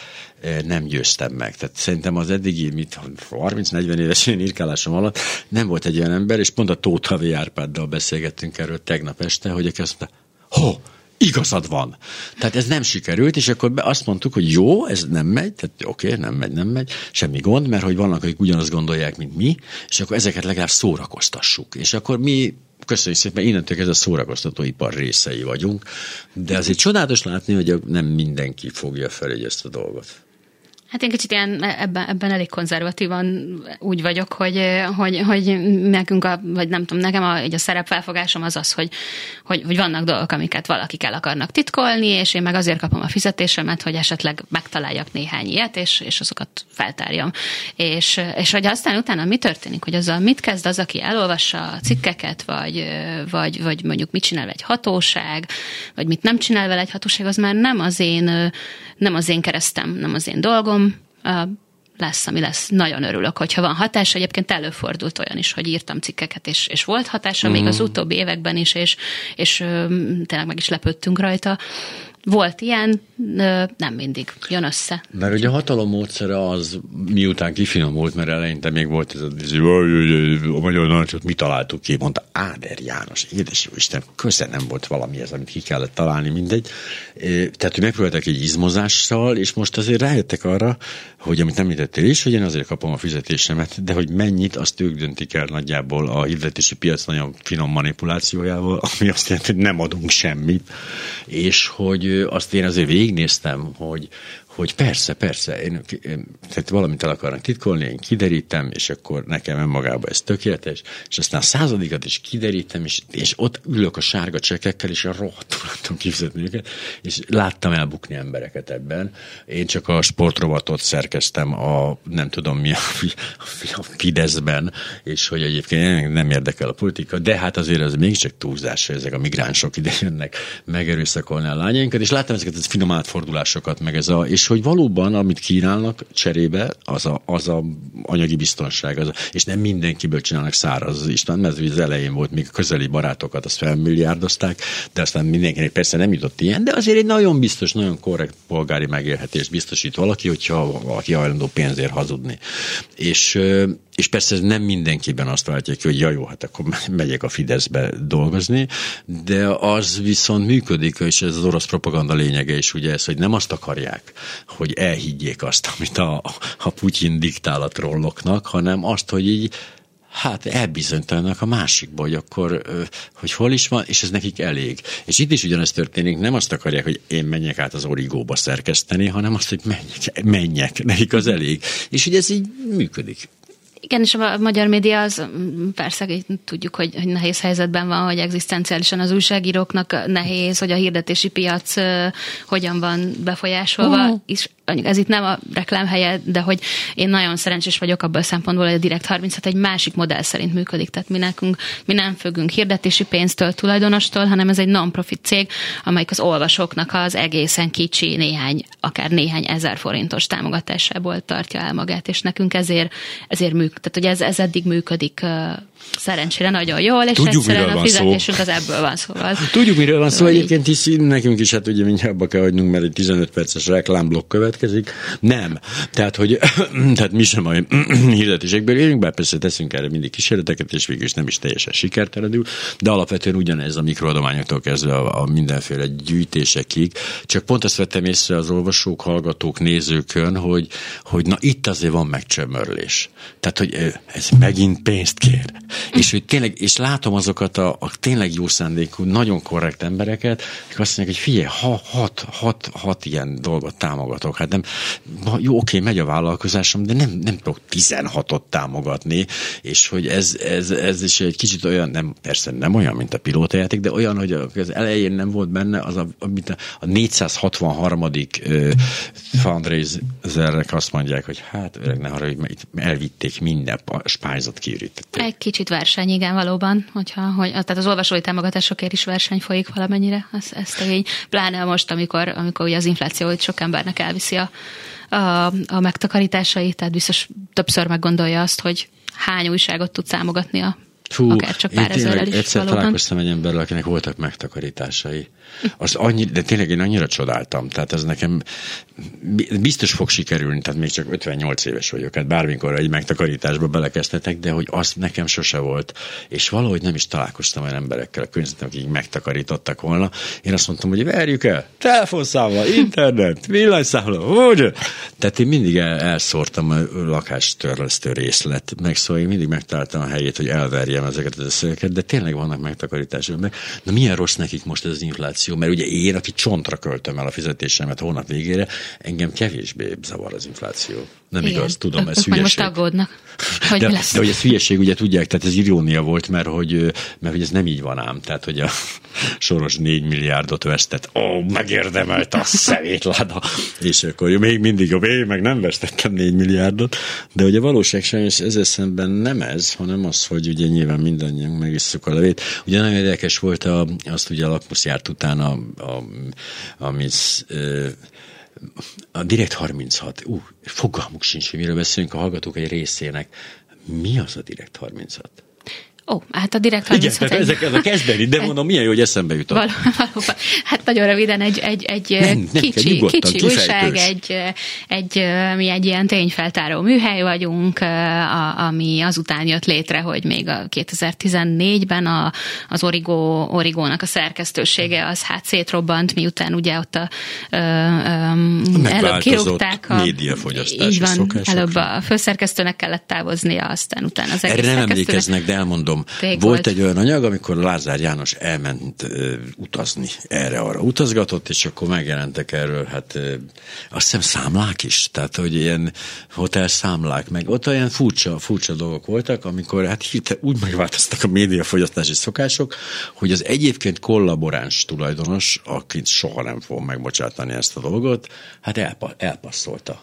B: nem győztem meg. Tehát szerintem az eddigi, mit 30-40 éves én írkálásom alatt nem volt egy olyan ember, és pont a Tóth Havi Árpáddal beszélgettünk erről tegnap este, hogy aki azt mondta, ho, igazad van. Tehát ez nem sikerült, és akkor azt mondtuk, hogy jó, ez nem megy, tehát oké, okay, nem megy, nem megy, semmi gond, mert hogy vannak, akik ugyanazt gondolják, mint mi, és akkor ezeket legalább szórakoztassuk. És akkor mi köszönjük szépen, innentől ez a szórakoztatóipar részei vagyunk, de azért csodálatos látni, hogy nem mindenki fogja fel ezt a dolgot.
C: Hát én kicsit ilyen ebben, ebben elég konzervatívan úgy vagyok, hogy, hogy, hogy nekünk, a, vagy nem tudom, nekem a, a szerepfelfogásom az az, hogy, hogy, hogy vannak dolgok, amiket valakik el akarnak titkolni, és én meg azért kapom a fizetésemet, hogy esetleg megtaláljak néhány ilyet, és, és azokat feltárjam. És, és hogy aztán utána mi történik, hogy azzal mit kezd az, aki elolvassa a cikkeket, vagy, vagy, vagy mondjuk mit csinál egy hatóság, vagy mit nem csinál vele egy hatóság, az már nem az én, nem az én keresztem, nem az én dolgom, lesz, ami lesz. Nagyon örülök, hogyha van hatás. Egyébként előfordult olyan is, hogy írtam cikkeket, és, és volt hatása mm. még az utóbbi években is, és, és tényleg meg is lepődtünk rajta. Volt ilyen, nem mindig jön össze.
B: Mert ugye a hatalom módszere az, miután kifinomult, mert eleinte még volt ez a, a magyar narancsot, mi találtuk ki, mondta Áder János, édes jó Isten, köze nem volt valami ez, amit ki kellett találni, mindegy. Tehát, hogy megpróbáltak egy izmozással, és most azért rájöttek arra, hogy amit nem említettél is, hogy én azért kapom a fizetésemet, de hogy mennyit, azt ők döntik el nagyjából a hirdetési piac nagyon finom manipulációjával, [LAUGHS] ami azt jelenti, hogy nem adunk semmit, és hogy azt én azért végignéztem, hogy, hogy persze, persze, én, tehát valamit el akarnak titkolni, én kiderítem, és akkor nekem önmagában ez tökéletes, és aztán a századikat is kiderítem, és, és ott ülök a sárga csekekkel, és a rohadtul tudom kifizetni őket, és láttam elbukni embereket ebben. Én csak a sportrovatot szerkeztem a, nem tudom mi, a, a Fideszben, és hogy egyébként nem érdekel a politika, de hát azért az mégiscsak túlzás, hogy ezek a migránsok ide jönnek megerőszakolni a lányainkat, és láttam ezeket a finom átfordulásokat, meg ez a, és és hogy valóban, amit kínálnak cserébe, az a, az a anyagi biztonság, az a, és nem mindenkiből csinálnak száraz. Az István mert az elején volt, még közeli barátokat azt felmilliárdozták, de aztán mindenkinek persze nem jutott ilyen, de azért egy nagyon biztos, nagyon korrekt polgári megélhetést biztosít valaki, hogyha valaki hajlandó pénzért hazudni. És és persze nem mindenkiben azt váltja ki, hogy ja jó, hát akkor megyek a Fideszbe dolgozni, de az viszont működik, és ez az orosz propaganda lényege is ugye ez, hogy nem azt akarják, hogy elhiggyék azt, amit a, a Putyin diktál a trolloknak, hanem azt, hogy így hát elbizonytalanak a másikba, hogy akkor, hogy hol is van, és ez nekik elég. És itt is ugyanezt történik, nem azt akarják, hogy én menjek át az origóba szerkeszteni, hanem azt, hogy menjek, menjek, nekik az elég. És hogy ez így működik.
C: Igen, és a magyar média az persze tudjuk, hogy, hogy nehéz helyzetben van, hogy egzisztenciálisan az újságíróknak nehéz, hogy a hirdetési piac hogyan van befolyásolva, uh. és ez itt nem a reklám helye, de hogy én nagyon szerencsés vagyok abban a szempontból, hogy a Direkt 36 egy másik modell szerint működik. Tehát mi nekünk, mi nem függünk hirdetési pénztől, tulajdonostól, hanem ez egy non-profit cég, amelyik az olvasóknak az egészen kicsi, néhány, akár néhány ezer forintos támogatásából tartja el magát, és nekünk ezért, ezért működik. Tehát, hogy ez, ez eddig működik szerencsére nagyon jól, és Tudjuk, egyszerűen a fizetésünk az ebből van szóval.
B: Tudjuk, miről van szó. Egyébként is nekünk is, hát ugye mindjárt abba kell hagynunk, mert egy 15 perces reklámblokk következik. Nem. Tehát, hogy [CLEARS THROAT] tehát mi sem a [CLEARS THROAT] hirdetésekből élünk, bár persze teszünk erre mindig kísérleteket, és végül is nem is teljesen sikertelenül, de alapvetően ugyanez a mikroadományoktól kezdve a, a mindenféle gyűjtésekig. Csak pont ezt vettem észre az olvasók, hallgatók, nézőkön, hogy, hogy na itt azért van megcsömörlés. Tehát, hogy ez megint pénzt kér [LAUGHS] és hogy tényleg, és látom azokat a, a tényleg jó szándékú, nagyon korrekt embereket, akik azt mondják, hogy figyelj, ha, hat, hat, hat ilyen dolgot támogatok. Hát nem, jó, oké, megy a vállalkozásom, de nem, nem tudok 16-ot támogatni, és hogy ez, ez, ez is egy kicsit olyan, nem, persze nem olyan, mint a pilótajáték, de olyan, hogy az elején nem volt benne az a, amit a, a 463. Uh, fundraisernek azt mondják, hogy hát öreg, ne haragudj, mert elvitték minden spájzat kiürítették.
C: Egy kicsit verseny, igen, valóban, hogyha, hogy, tehát az olvasói támogatásokért is verseny folyik valamennyire, ez, ez tény. Pláne most, amikor, amikor ugye az infláció hogy sok embernek elviszi a, a, a megtakarításait, tehát biztos többször meggondolja azt, hogy hány újságot tud támogatni a Fú, akár csak pár ezerrel is
B: egyszer valóban. találkoztam egy emberrel, akinek voltak megtakarításai. Az annyi, de tényleg én annyira csodáltam. Tehát ez nekem biztos fog sikerülni, tehát még csak 58 éves vagyok, hát bármikor egy megtakarításba belekezdhetek, de hogy az nekem sose volt. És valahogy nem is találkoztam olyan emberekkel a környezetem, akik megtakarítottak volna. Én azt mondtam, hogy verjük el, telefonszámla, internet, villanyszámla, hogy? Tehát én mindig el, elszórtam a lakástörlesztő részlet, meg szóval én mindig megtaláltam a helyét, hogy elverjem ezeket az összegeket, de tényleg vannak megtakarítások. Na milyen rossz nekik most ez az infláció? Mert ugye én, aki csontra költöm el a fizetésemet hónap végére, engem kevésbé zavar az infláció. Nem Igen. igaz, tudom, ez hülyeség.
C: most aggódnak, [LAUGHS] hogy
B: de,
C: lesz.
B: de hogy ez hülyeség, ugye tudják, tehát ez irónia volt, mert hogy, mert hogy ez nem így van ám. Tehát, hogy a [LAUGHS] Soros 4 milliárdot vesztett, ó, megérdemelt a [LAUGHS] szemétláda. És akkor még mindig a én meg nem vesztettem 4 milliárdot. De ugye a valóság sajnos ezzel szemben nem ez, hanem az, hogy ugye nyilván mindannyian megisszuk a levét. Ugye nagyon érdekes volt, a, azt ugye a lakmusz járt utána, a, a, ami a Direkt 36, ú, fogalmuk sincs, hogy miről beszélünk a hallgatók egy részének. Mi az a Direkt 36?
C: Ó, hát a direkt 36
B: Igen, tehát ezek, ez a kezdeni, de mondom, milyen jó, hogy eszembe jutott.
C: Val- valóban. Hát nagyon röviden egy, egy, egy nem, nem kicsi, kell, kicsi újság, egy, egy, mi egy ilyen tényfeltáró műhely vagyunk, a, ami azután jött létre, hogy még a 2014-ben a, az Origo, Origónak a szerkesztősége az hát szétrobbant, miután ugye ott a, ö, ö, előbb kirúgták a
B: médiafogyasztási
C: így van, előbb a főszerkesztőnek kellett távoznia, aztán utána az egész
B: Erre nem emlékeznek, de elmondom, mondom, Rég volt, volt egy olyan anyag, amikor Lázár János elment uh, utazni, erre-arra utazgatott, és akkor megjelentek erről, hát uh, azt hiszem számlák is, tehát hogy ilyen hotel számlák, meg ott olyan furcsa, furcsa dolgok voltak, amikor hát hirtelen úgy megváltoztak a médiafogyasztási szokások, hogy az egyébként kollaboráns tulajdonos, akit soha nem fogom megbocsátani ezt a dolgot, hát elpa, elpasszolta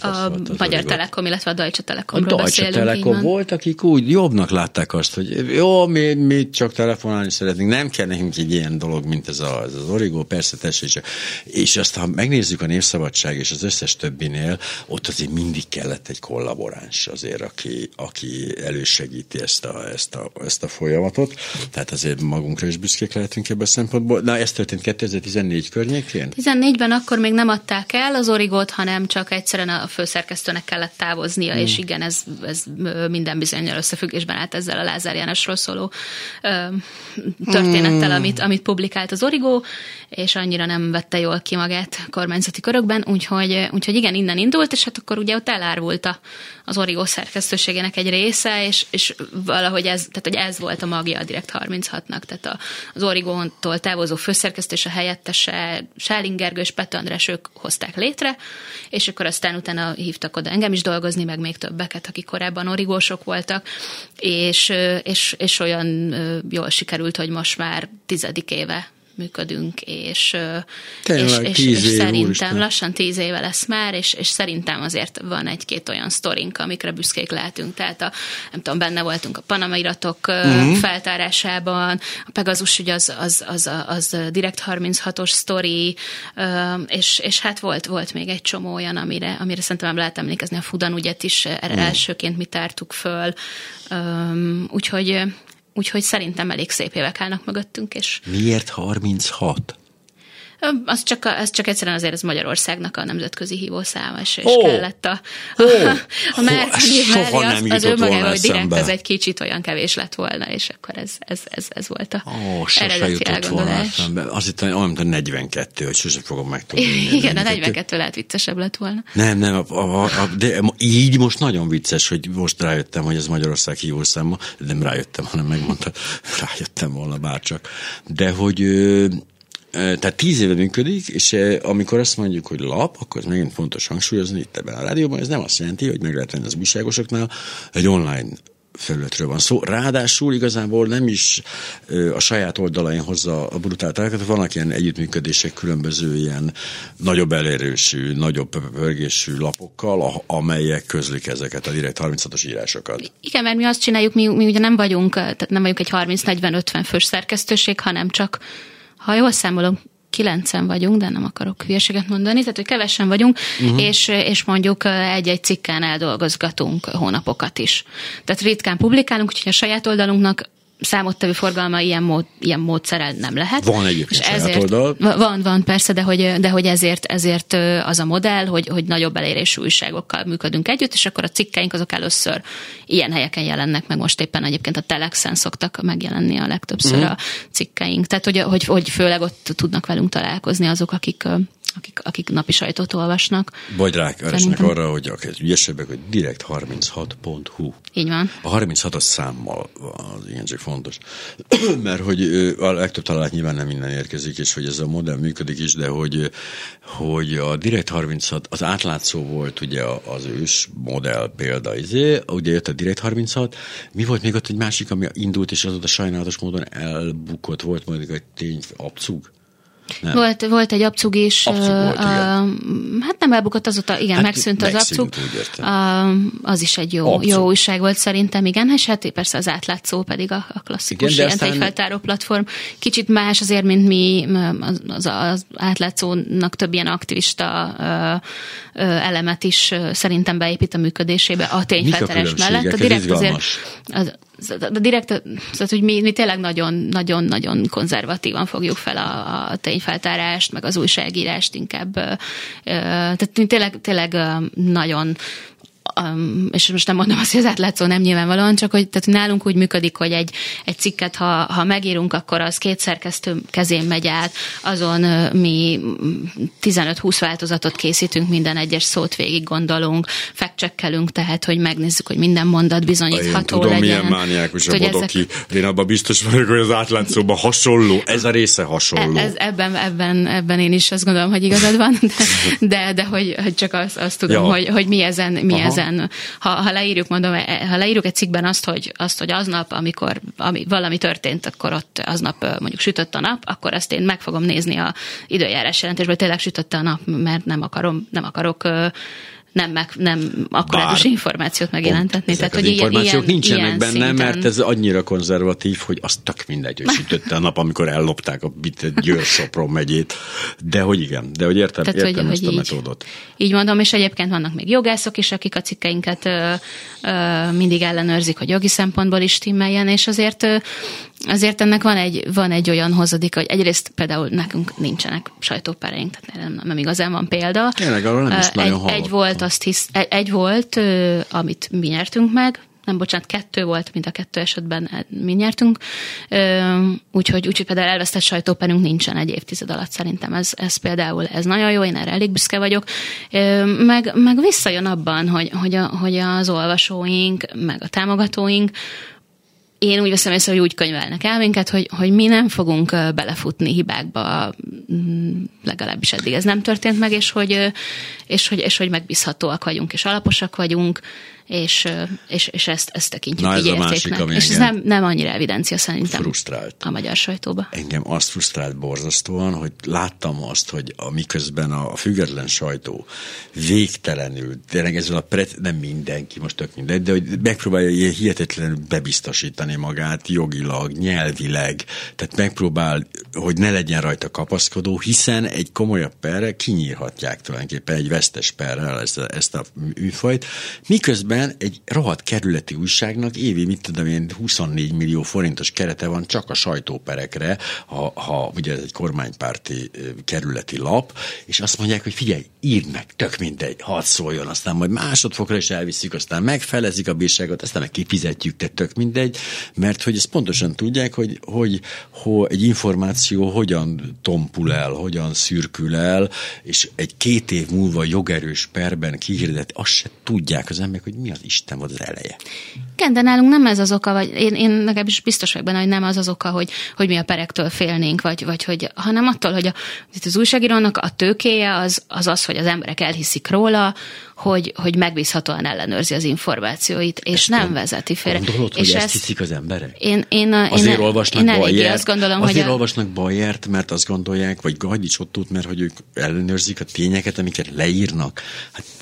C: a Magyar Telekom, illetve a Deutsche Telekomról
B: A Deutsche Telekom volt, akik úgy jobbnak látták azt, hogy jó, mi, mi csak telefonálni szeretnénk, nem kell nekünk egy ilyen dolog, mint ez, a, ez az Origo, persze tessék. És azt, ha megnézzük a Népszabadság és az összes többinél, ott azért mindig kellett egy kollaboráns azért, aki, aki elősegíti ezt a, ezt, a, ezt a folyamatot. Tehát azért magunkra is büszkék lehetünk ebben a szempontból. Na, ez történt 2014 környékén?
C: 14-ben akkor még nem adták el az Origót, hanem csak egyszerűen a főszerkesztőnek kellett távoznia, mm. és hmm. igen, ez, ez minden bizonyal összefüggésben állt ezzel a Lázár Jánosról szóló ö, történettel, mm. amit, amit publikált az Origó, és annyira nem vette jól ki magát kormányzati körökben, úgyhogy, úgyhogy igen, innen indult, és hát akkor ugye ott elárvult a, az Origó szerkesztőségének egy része, és, és valahogy ez, tehát hogy ez volt a magja a Direkt 36-nak, tehát a, az Origóntól távozó főszerkesztő és a helyettese Sáling Gergő és Pető András ők hozták létre, és akkor aztán utána hívtak oda engem is dolgozni, meg még többeket, akik korábban origósok voltak, és, és, és olyan jól sikerült, hogy most már tizedik éve működünk, és, Tényleg, és, és, és szerintem úristen. lassan tíz éve lesz már, és, és szerintem azért van egy-két olyan sztorink, amikre büszkék lehetünk. Tehát a, nem tudom, benne voltunk a Panama iratok uh-huh. feltárásában, a Pegasus ügy az, az, az, az, az direkt 36-os sztori, és, és hát volt, volt még egy csomó olyan, amire, amire szerintem lehet emlékezni, a Fudan ügyet is erre uh-huh. elsőként mi tártuk föl, úgyhogy Úgyhogy szerintem elég szép évek állnak mögöttünk. És
B: Miért 36?
C: Az csak, az csak egyszerűen azért ez Magyarországnak a nemzetközi hívószáma, és, és oh. kellett a, a, oh. a Márton mellé az, az önmagában, hogy direkt ez egy kicsit olyan kevés lett volna, és akkor ez, ez, ez, ez volt a oh, eredeti elgondolás.
B: Az itt olyan, mint a 42, hogy sose fogom megtudni.
C: Igen, a 42 lehet viccesebb lett volna.
B: Nem, nem, a, a, a, de így most nagyon vicces, hogy most rájöttem, hogy ez Magyarország hívószáma, nem rájöttem, hanem megmondta, [LAUGHS] rájöttem volna bárcsak. De hogy tehát tíz éve működik, és amikor azt mondjuk, hogy lap, akkor ez megint fontos hangsúlyozni itt ebben a rádióban, ez nem azt jelenti, hogy meg lehet venni az újságosoknál, egy online felületről van szó. Ráadásul igazából nem is a saját oldalain hozza a brutál tájékat, vannak ilyen együttműködések különböző ilyen nagyobb elérősű, nagyobb pörgésű lapokkal, amelyek közlik ezeket a direkt 36-os írásokat.
C: Igen, mert mi azt csináljuk, mi, mi ugye nem vagyunk, tehát nem vagyunk egy 30-40-50 fős szerkesztőség, hanem csak ha jól számolom, kilencen vagyunk, de nem akarok hülyeséget mondani, tehát hogy kevesen vagyunk, uh-huh. és, és mondjuk egy-egy cikken eldolgozgatunk hónapokat is. Tehát ritkán publikálunk, úgyhogy a saját oldalunknak számottevő forgalma ilyen, mód, ilyen módszerrel nem lehet.
B: Van egyébként és
C: ezért,
B: oldal.
C: Van, van persze, de hogy, de hogy ezért, ezért az a modell, hogy, hogy nagyobb elérésű újságokkal működünk együtt, és akkor a cikkeink azok először ilyen helyeken jelennek, meg most éppen egyébként a Telexen szoktak megjelenni a legtöbbször uh-huh. a cikkeink. Tehát, hogy, hogy, hogy főleg ott tudnak velünk találkozni azok, akik akik, akik napi sajtót olvasnak.
B: Vagy rákeresnek arra, hogy akik ügyesebbek, hogy direkt36.hu.
C: Így van.
B: A 36-as számmal az ilyen csak fontos. [CLEARS THROAT] Mert hogy a legtöbb találat nyilván nem minden érkezik, és hogy ez a modell működik is, de hogy, hogy a Direkt 36, az átlátszó volt ugye az ős modell példa, izé, ugye jött a Direkt 36, mi volt még ott egy másik, ami indult, és azóta sajnálatos módon elbukott, volt majd egy tény abcug?
C: Nem. Volt, volt egy abcug is.
B: Abcug volt,
C: uh, hát nem elbukott azóta, igen, hát megszűnt az abcug. Uh, az is egy jó, jó újság volt szerintem, igen, és hát persze az átlátszó pedig a, a klasszikus igen, aztán... feltáró platform. Kicsit más azért, mint mi, az, az, az átlátszónak több ilyen aktivista uh, elemet is szerintem beépít a működésébe a tényfeltárás mellett. A direkt azért az, direkt, szóval, hogy mi, mi tényleg nagyon-nagyon-nagyon konzervatívan fogjuk fel a, a tényfeltárást, meg az újságírást inkább. Tehát mi tényleg, tényleg nagyon um, és most nem mondom azt, hogy az átlátszó nem nyilvánvalóan, csak hogy tehát nálunk úgy működik, hogy egy, egy cikket, ha, ha megírunk, akkor az két szerkesztő kezén megy át, azon uh, mi 15-20 változatot készítünk, minden egyes szót végig gondolunk, fekcsekkelünk, tehát, hogy megnézzük, hogy minden mondat bizonyítható
B: Én tudom,
C: legyen.
B: milyen mániákus a bodoki. Ezek... Én abban biztos vagyok, hogy az átlátszóban hasonló, ez a része hasonló.
C: Ez, ebben, ebben, ebben én is azt gondolom, hogy igazad van, de, de, de hogy, hogy csak azt, azt tudom, ja. hogy, hogy mi ezen, mi ezen ezen, ha, ha leírjuk, mondom, e, ha leírjuk egy cikkben azt, hogy, azt, hogy aznap, amikor ami, valami történt, akkor ott aznap mondjuk sütött a nap, akkor azt én meg fogom nézni a időjárás jelentésből, tényleg sütött a nap, mert nem akarom, nem akarok nem, meg, nem akkurátus információt megjelentetni.
B: Tehát, hogy információk ilyen, nincsenek ilyen benne, szinten... mert ez annyira konzervatív, hogy az tök mindegy, hogy sütötte a nap, amikor ellopták a Győr Sopron megyét. De hogy igen, de hogy értem, Tehát, értem hogy, ezt hogy a metódot.
C: Így, így mondom, és egyébként vannak még jogászok is, akik a cikkeinket ö, ö, mindig ellenőrzik, hogy jogi szempontból is stimmeljen, és azért ö, azért ennek van egy, van egy olyan hozadék, hogy egyrészt például nekünk nincsenek sajtópereink, tehát nem, nem igazán van példa.
B: Tényleg, arról nem is
C: egy, nagyon egy volt, azt hisz, egy, egy volt, amit mi nyertünk meg, nem bocsánat, kettő volt, mint a kettő esetben eh, mi nyertünk, úgyhogy, úgyhogy például elvesztett sajtóperünk nincsen egy évtized alatt, szerintem ez, ez például ez nagyon jó, én erre elég büszke vagyok, meg, meg visszajön abban, hogy, hogy, a, hogy az olvasóink, meg a támogatóink én úgy veszem észre, hogy úgy könyvelnek el minket, hogy, hogy mi nem fogunk belefutni hibákba, mm, legalábbis eddig ez nem történt meg, és hogy, és hogy, és hogy megbízhatóak vagyunk, és alaposak vagyunk, és, és, és ezt, ezt tekintjük
B: Na, ez a másik,
C: ami És ez nem, nem annyira evidencia szerintem
B: frusztrált.
C: a magyar sajtóba.
B: Engem azt frusztrált borzasztóan, hogy láttam azt, hogy a, miközben a független sajtó végtelenül, tényleg ezzel a pre, nem mindenki, most tök mindegy, de hogy megpróbálja ilyen hihetetlenül bebiztosítani magát jogilag, nyelvileg, tehát megpróbál, hogy ne legyen rajta kapaszkodó, hiszen egy komolyabb perre kinyírhatják tulajdonképpen egy vesztes perrel ezt a, ezt a műfajt, miközben Miközben egy rohadt kerületi újságnak évi, mit tudom én, 24 millió forintos kerete van csak a sajtóperekre, ha, ha ugye ez egy kormánypárti kerületi lap, és azt mondják, hogy figyelj, írd meg, tök mindegy, hadd szóljon, aztán majd másodfokra is elviszik, aztán megfelezik a bírságot, aztán meg kifizetjük, de tök mindegy, mert hogy ezt pontosan tudják, hogy, hogy, hogy egy információ hogyan tompul el, hogyan szürkül el, és egy két év múlva jogerős perben kihirdet, azt se tudják az emberek, hogy mi az Isten volt az eleje.
C: Igen, de nálunk nem ez az oka, vagy én, én legalábbis biztos vagyok benne, hogy nem az az oka, hogy, hogy mi a perektől félnénk, vagy, vagy hogy, hanem attól, hogy a, az újságírónak a tőkéje az, az az, hogy az emberek elhiszik róla, hogy, hogy megbízhatóan ellenőrzi az információit, és ezt nem vezeti félre.
B: Gondolod, és hogy ezt hiszik az emberek?
C: Én, én,
B: azért
C: én,
B: olvasnak
C: én
B: Bajert,
C: azt gondolom,
B: azért
C: hogy a...
B: olvasnak Bajert, mert azt gondolják, vagy Gajdics Ottót, mert hogy ők ellenőrzik a tényeket, amiket leírnak. Hát a,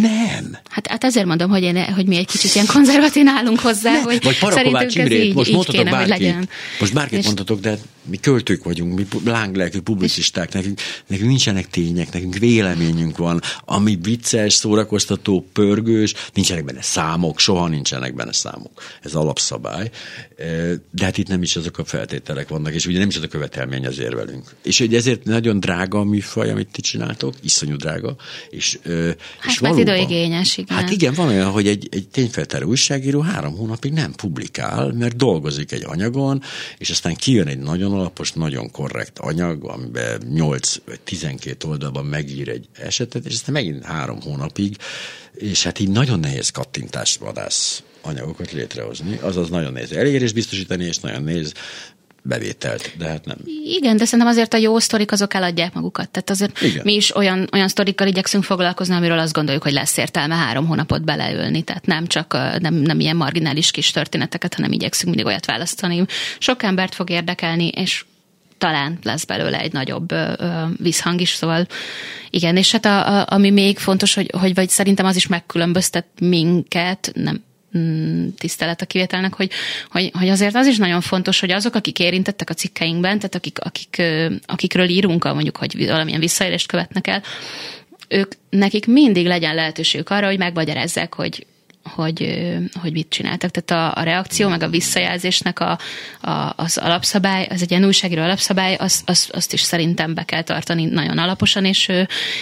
B: nem.
C: Hát, hát ezért mondom, hogy, én, hogy mi egy kicsit ilyen konzervatív állunk hozzá, ne. hogy
B: vagy szerintünk ez így, most így kéne, bárkit. Most bárkit és... mondhatok, de mi költők vagyunk, mi lánglelkű publicisták, nekünk, nekünk nincsenek tények, nekünk véleményünk van, ami vicces, szórakoztató, pörgős, nincsenek benne számok, soha nincsenek benne számok. Ez alapszabály. De hát itt nem is azok a feltételek vannak, és ugye nem is az a követelmény az érvelünk. És hogy ezért nagyon drága a műfaj, amit ti csináltok, iszonyú drága, és
C: Hát és mert időigényes, igen.
B: Hát igen, van olyan, hogy egy, egy tényfeltáró újságíró három hónapig nem publikál, mert dolgozik egy anyagon, és aztán kijön egy nagyon alapos, nagyon korrekt anyag, amiben 8 vagy 12 oldalban megír egy esetet, és aztán megint három hónapig, és hát így nagyon nehéz kattintás vadász anyagokat létrehozni, azaz nagyon nehéz elérés biztosítani, és nagyon nehéz bevételt, de hát nem.
C: Igen, de szerintem azért a jó sztorik azok eladják magukat. Tehát azért Igen. mi is olyan, olyan sztorikkal igyekszünk foglalkozni, amiről azt gondoljuk, hogy lesz értelme három hónapot beleülni. Tehát nem csak nem, nem ilyen marginális kis történeteket, hanem igyekszünk mindig olyat választani. Sok embert fog érdekelni, és talán lesz belőle egy nagyobb ö, ö, visszhang is, szóval igen, és hát a, a, ami még fontos, hogy, hogy vagy szerintem az is megkülönböztet minket, nem tisztelet a kivételnek, hogy, hogy, hogy azért az is nagyon fontos, hogy azok, akik érintettek a cikkeinkben, tehát akik, akik, akikről írunk, mondjuk, hogy valamilyen visszaélést követnek el, ők, nekik mindig legyen lehetőségük arra, hogy megmagyarázzák, hogy hogy, hogy mit csináltak. Tehát a, a reakció, meg a visszajelzésnek a, a, az alapszabály, az egy ilyen újságíró alapszabály, az, az, azt is szerintem be kell tartani nagyon alaposan, és,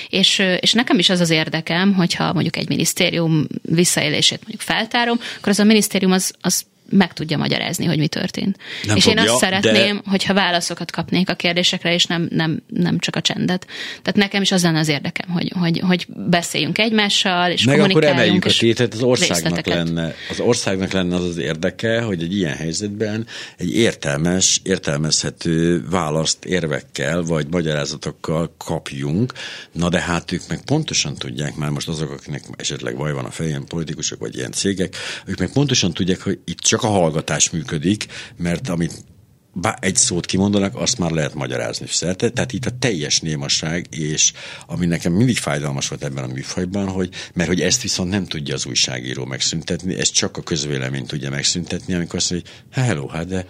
C: és, és nekem is az az érdekem, hogyha mondjuk egy minisztérium visszaélését mondjuk feltárom, akkor az a minisztérium az, az meg tudja magyarázni, hogy mi történt. Nem és fogja, én azt szeretném, de... hogyha válaszokat kapnék a kérdésekre, és nem, nem, nem csak a csendet. Tehát nekem is az lenne az érdekem, hogy, hogy, hogy beszéljünk egymással, és
B: meg akkor emeljük a tétet, az országnak lenne, az országnak lenne az az érdeke, hogy egy ilyen helyzetben egy értelmes, értelmezhető választ érvekkel, vagy magyarázatokkal kapjunk. Na de hát ők meg pontosan tudják, már most azok, akiknek esetleg vaj van a fején, politikusok, vagy ilyen cégek, ők meg pontosan tudják, hogy itt csak csak a hallgatás működik, mert amit egy szót kimondanak, azt már lehet magyarázni szerte. Tehát itt a teljes némaság, és ami nekem mindig fájdalmas volt ebben a műfajban, hogy, mert hogy ezt viszont nem tudja az újságíró megszüntetni, ezt csak a közvélemény tudja megszüntetni, amikor azt mondja, hogy hello, hát de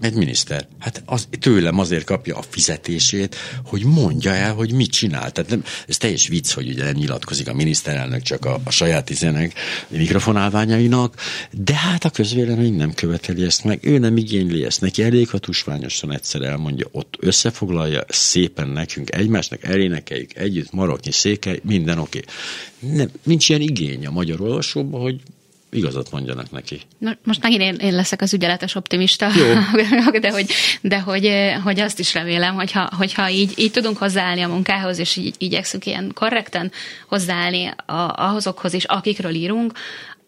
B: egy miniszter. Hát az, tőlem azért kapja a fizetését, hogy mondja el, hogy mit csinál. Tehát nem, ez teljes vicc, hogy ugye nem nyilatkozik a miniszterelnök csak a, a saját izenek mikrofonálványainak, de hát a közvélemény nem követeli ezt meg, ő nem igényli ezt, neki elég, ha tusványosan egyszer elmondja, ott összefoglalja szépen nekünk, egymásnak elénekeljük együtt, maroknyi székely, minden oké. Okay. Nem, nincs ilyen igény a magyar olvasóban, hogy igazat mondjanak neki.
C: Na, most megint én, én leszek az ügyeletes optimista, Jó. [LAUGHS] de, hogy, de hogy, hogy azt is remélem, hogyha, hogyha így, így tudunk hozzáállni a munkához, és így igyekszünk ilyen korrekten hozzáállni a, ahhozokhoz is, akikről írunk,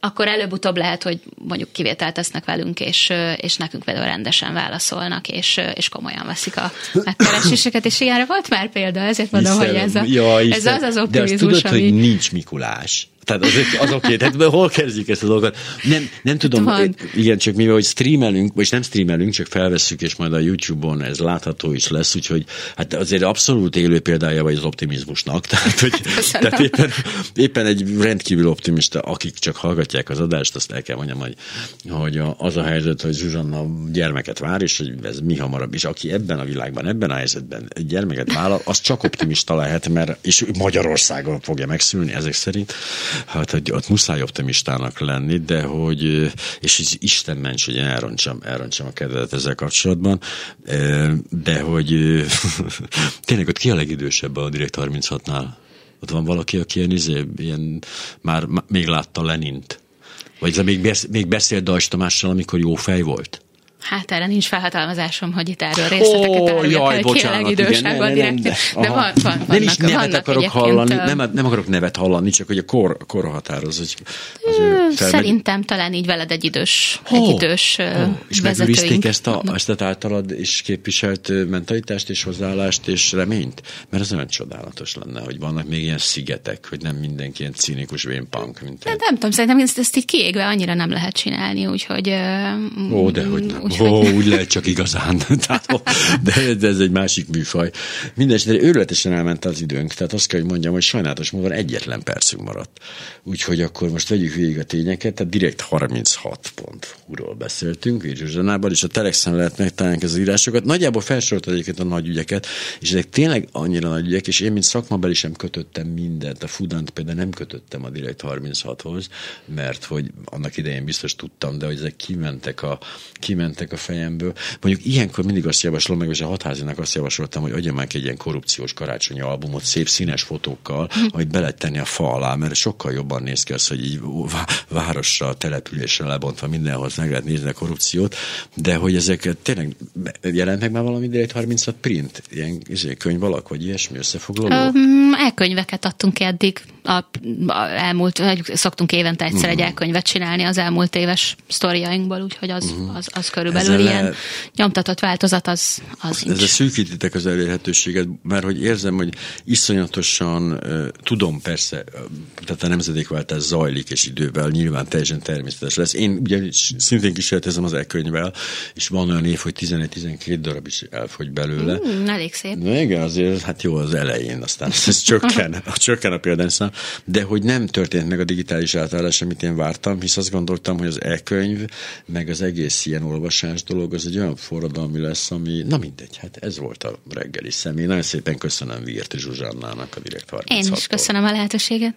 C: akkor előbb-utóbb lehet, hogy mondjuk kivételt tesznek velünk, és, és nekünk például rendesen válaszolnak, és, és komolyan veszik a megkereséseket, és ilyenre volt már példa, ezért mondom, Hiszem, hogy ez, a, ja, ez az az optimizmus,
B: De azt tudod, ami... hogy nincs Mikulás. Tehát az, az oké, okay. tehát hol kezdjük ezt a dolgot? Nem, nem tudom, Van. igen, csak mivel, hogy streamelünk, vagy nem streamelünk, csak felvesszük, és majd a YouTube-on ez látható is lesz, úgyhogy hát azért abszolút élő példája vagy az optimizmusnak. [LAUGHS] Tehát, hogy, tehát éppen, éppen egy rendkívül optimista, akik csak hallgatják az adást, azt el kell mondjam, hogy, hogy az a helyzet, hogy Zsuzsanna gyermeket vár, és hogy ez mi hamarabb is, aki ebben a világban, ebben a helyzetben egy gyermeket vállal, az csak optimista lehet, mert és Magyarországon fogja megszülni ezek szerint hát hogy ott muszáj optimistának lenni, de hogy, és Isten ments, hogy elrontsam, elrontsam a kedvet ezzel kapcsolatban, de hogy [LAUGHS] tényleg ott ki a legidősebb a Direkt 36-nál? Ott van valaki, aki ilyen, izé, ilyen már, még látta Lenint? Vagy még, még beszélt Dajs Tamással, amikor jó fej volt?
C: Hát erre nincs felhatalmazásom, hogy itt erről részleteket oh, árulják, jaj, bocsánat, igen, ne, ne, direkt, de, de van, van,
B: nem is nevet akarok hallani, nem, nem akarok nevet hallani, csak hogy a kor, kor határoz. Hogy
C: az ő Szerintem talán így veled egy idős, oh, egy idős oh,
B: És megőrizték ezt a, ezt a általad és képviselt mentalitást és hozzáállást és reményt? Mert ez olyan csodálatos lenne, hogy vannak még ilyen szigetek, hogy nem mindenki ilyen cínikus vénpunk. Mint
C: nem, nem tudom, szerintem ezt, ezt így kiégve annyira nem lehet csinálni, úgyhogy...
B: Ó, de hogy nem. Úgyhogy... Ó, úgy lehet csak igazán. [LAUGHS] de, de, ez egy másik műfaj. Mindenesetre őrületesen elment az időnk, tehát azt kell, hogy mondjam, hogy sajnálatos módon egyetlen percünk maradt. Úgyhogy akkor most vegyük végig a tényeket, tehát direkt 36 ról beszéltünk, Zsuzsanában, és a Telexen lehet megtalálni az írásokat. Nagyjából felsorolt egyébként a nagy ügyeket, és ezek tényleg annyira nagy ügyek, és én, mint szakmabeli sem kötöttem mindent. A Fudant például nem kötöttem a Direkt 36-hoz, mert hogy annak idején biztos tudtam, de hogy ezek kimentek a, kimentek kijöttek a fejemből. Mondjuk ilyenkor mindig azt javaslom, meg és a hatházinak azt javasoltam, hogy adja meg egy ilyen korrupciós karácsonyi albumot, szép színes fotókkal, hm. amit be lehet tenni a fa alá, mert sokkal jobban néz ki az, hogy így városra, településre lebontva mindenhoz meg lehet nézni a korrupciót, de hogy ezek tényleg jelent meg már valami direkt 36 print, ilyen izé, könyv alak, vagy ilyesmi összefoglaló?
C: Um, elkönyveket adtunk eddig, a, a elmúlt, szoktunk évente egyszer egy mhm. elkönyvet csinálni az elmúlt éves sztoriainkból, úgyhogy az, uh-huh. az, az körülbelül Ezzel ilyen le... nyomtatott változat, az, az
B: Ez a szűkítitek az elérhetőséget, mert hogy érzem, hogy iszonyatosan tudom persze, tehát a nemzedékváltás zajlik, és idővel nyilván teljesen természetes lesz. Én ugye szintén kísérletezem az e-könyvvel, és van olyan év, hogy 11-12 darab is elfogy belőle.
C: Mm, elég szép.
B: Na igen, azért hát jó az elején, aztán ez [LAUGHS] csökken, a csökken a példányszám, de hogy nem történt meg a digitális átállás, amit én vártam, hisz azt gondoltam, hogy az e-könyv, meg az egész ilyen olvasás dolog, az egy olyan forradalmi lesz, ami, na mindegy, hát ez volt a reggeli személy. Nagyon szépen köszönöm Virti Zsuzsannának a Direkt 36
C: Én is köszönöm a lehetőséget.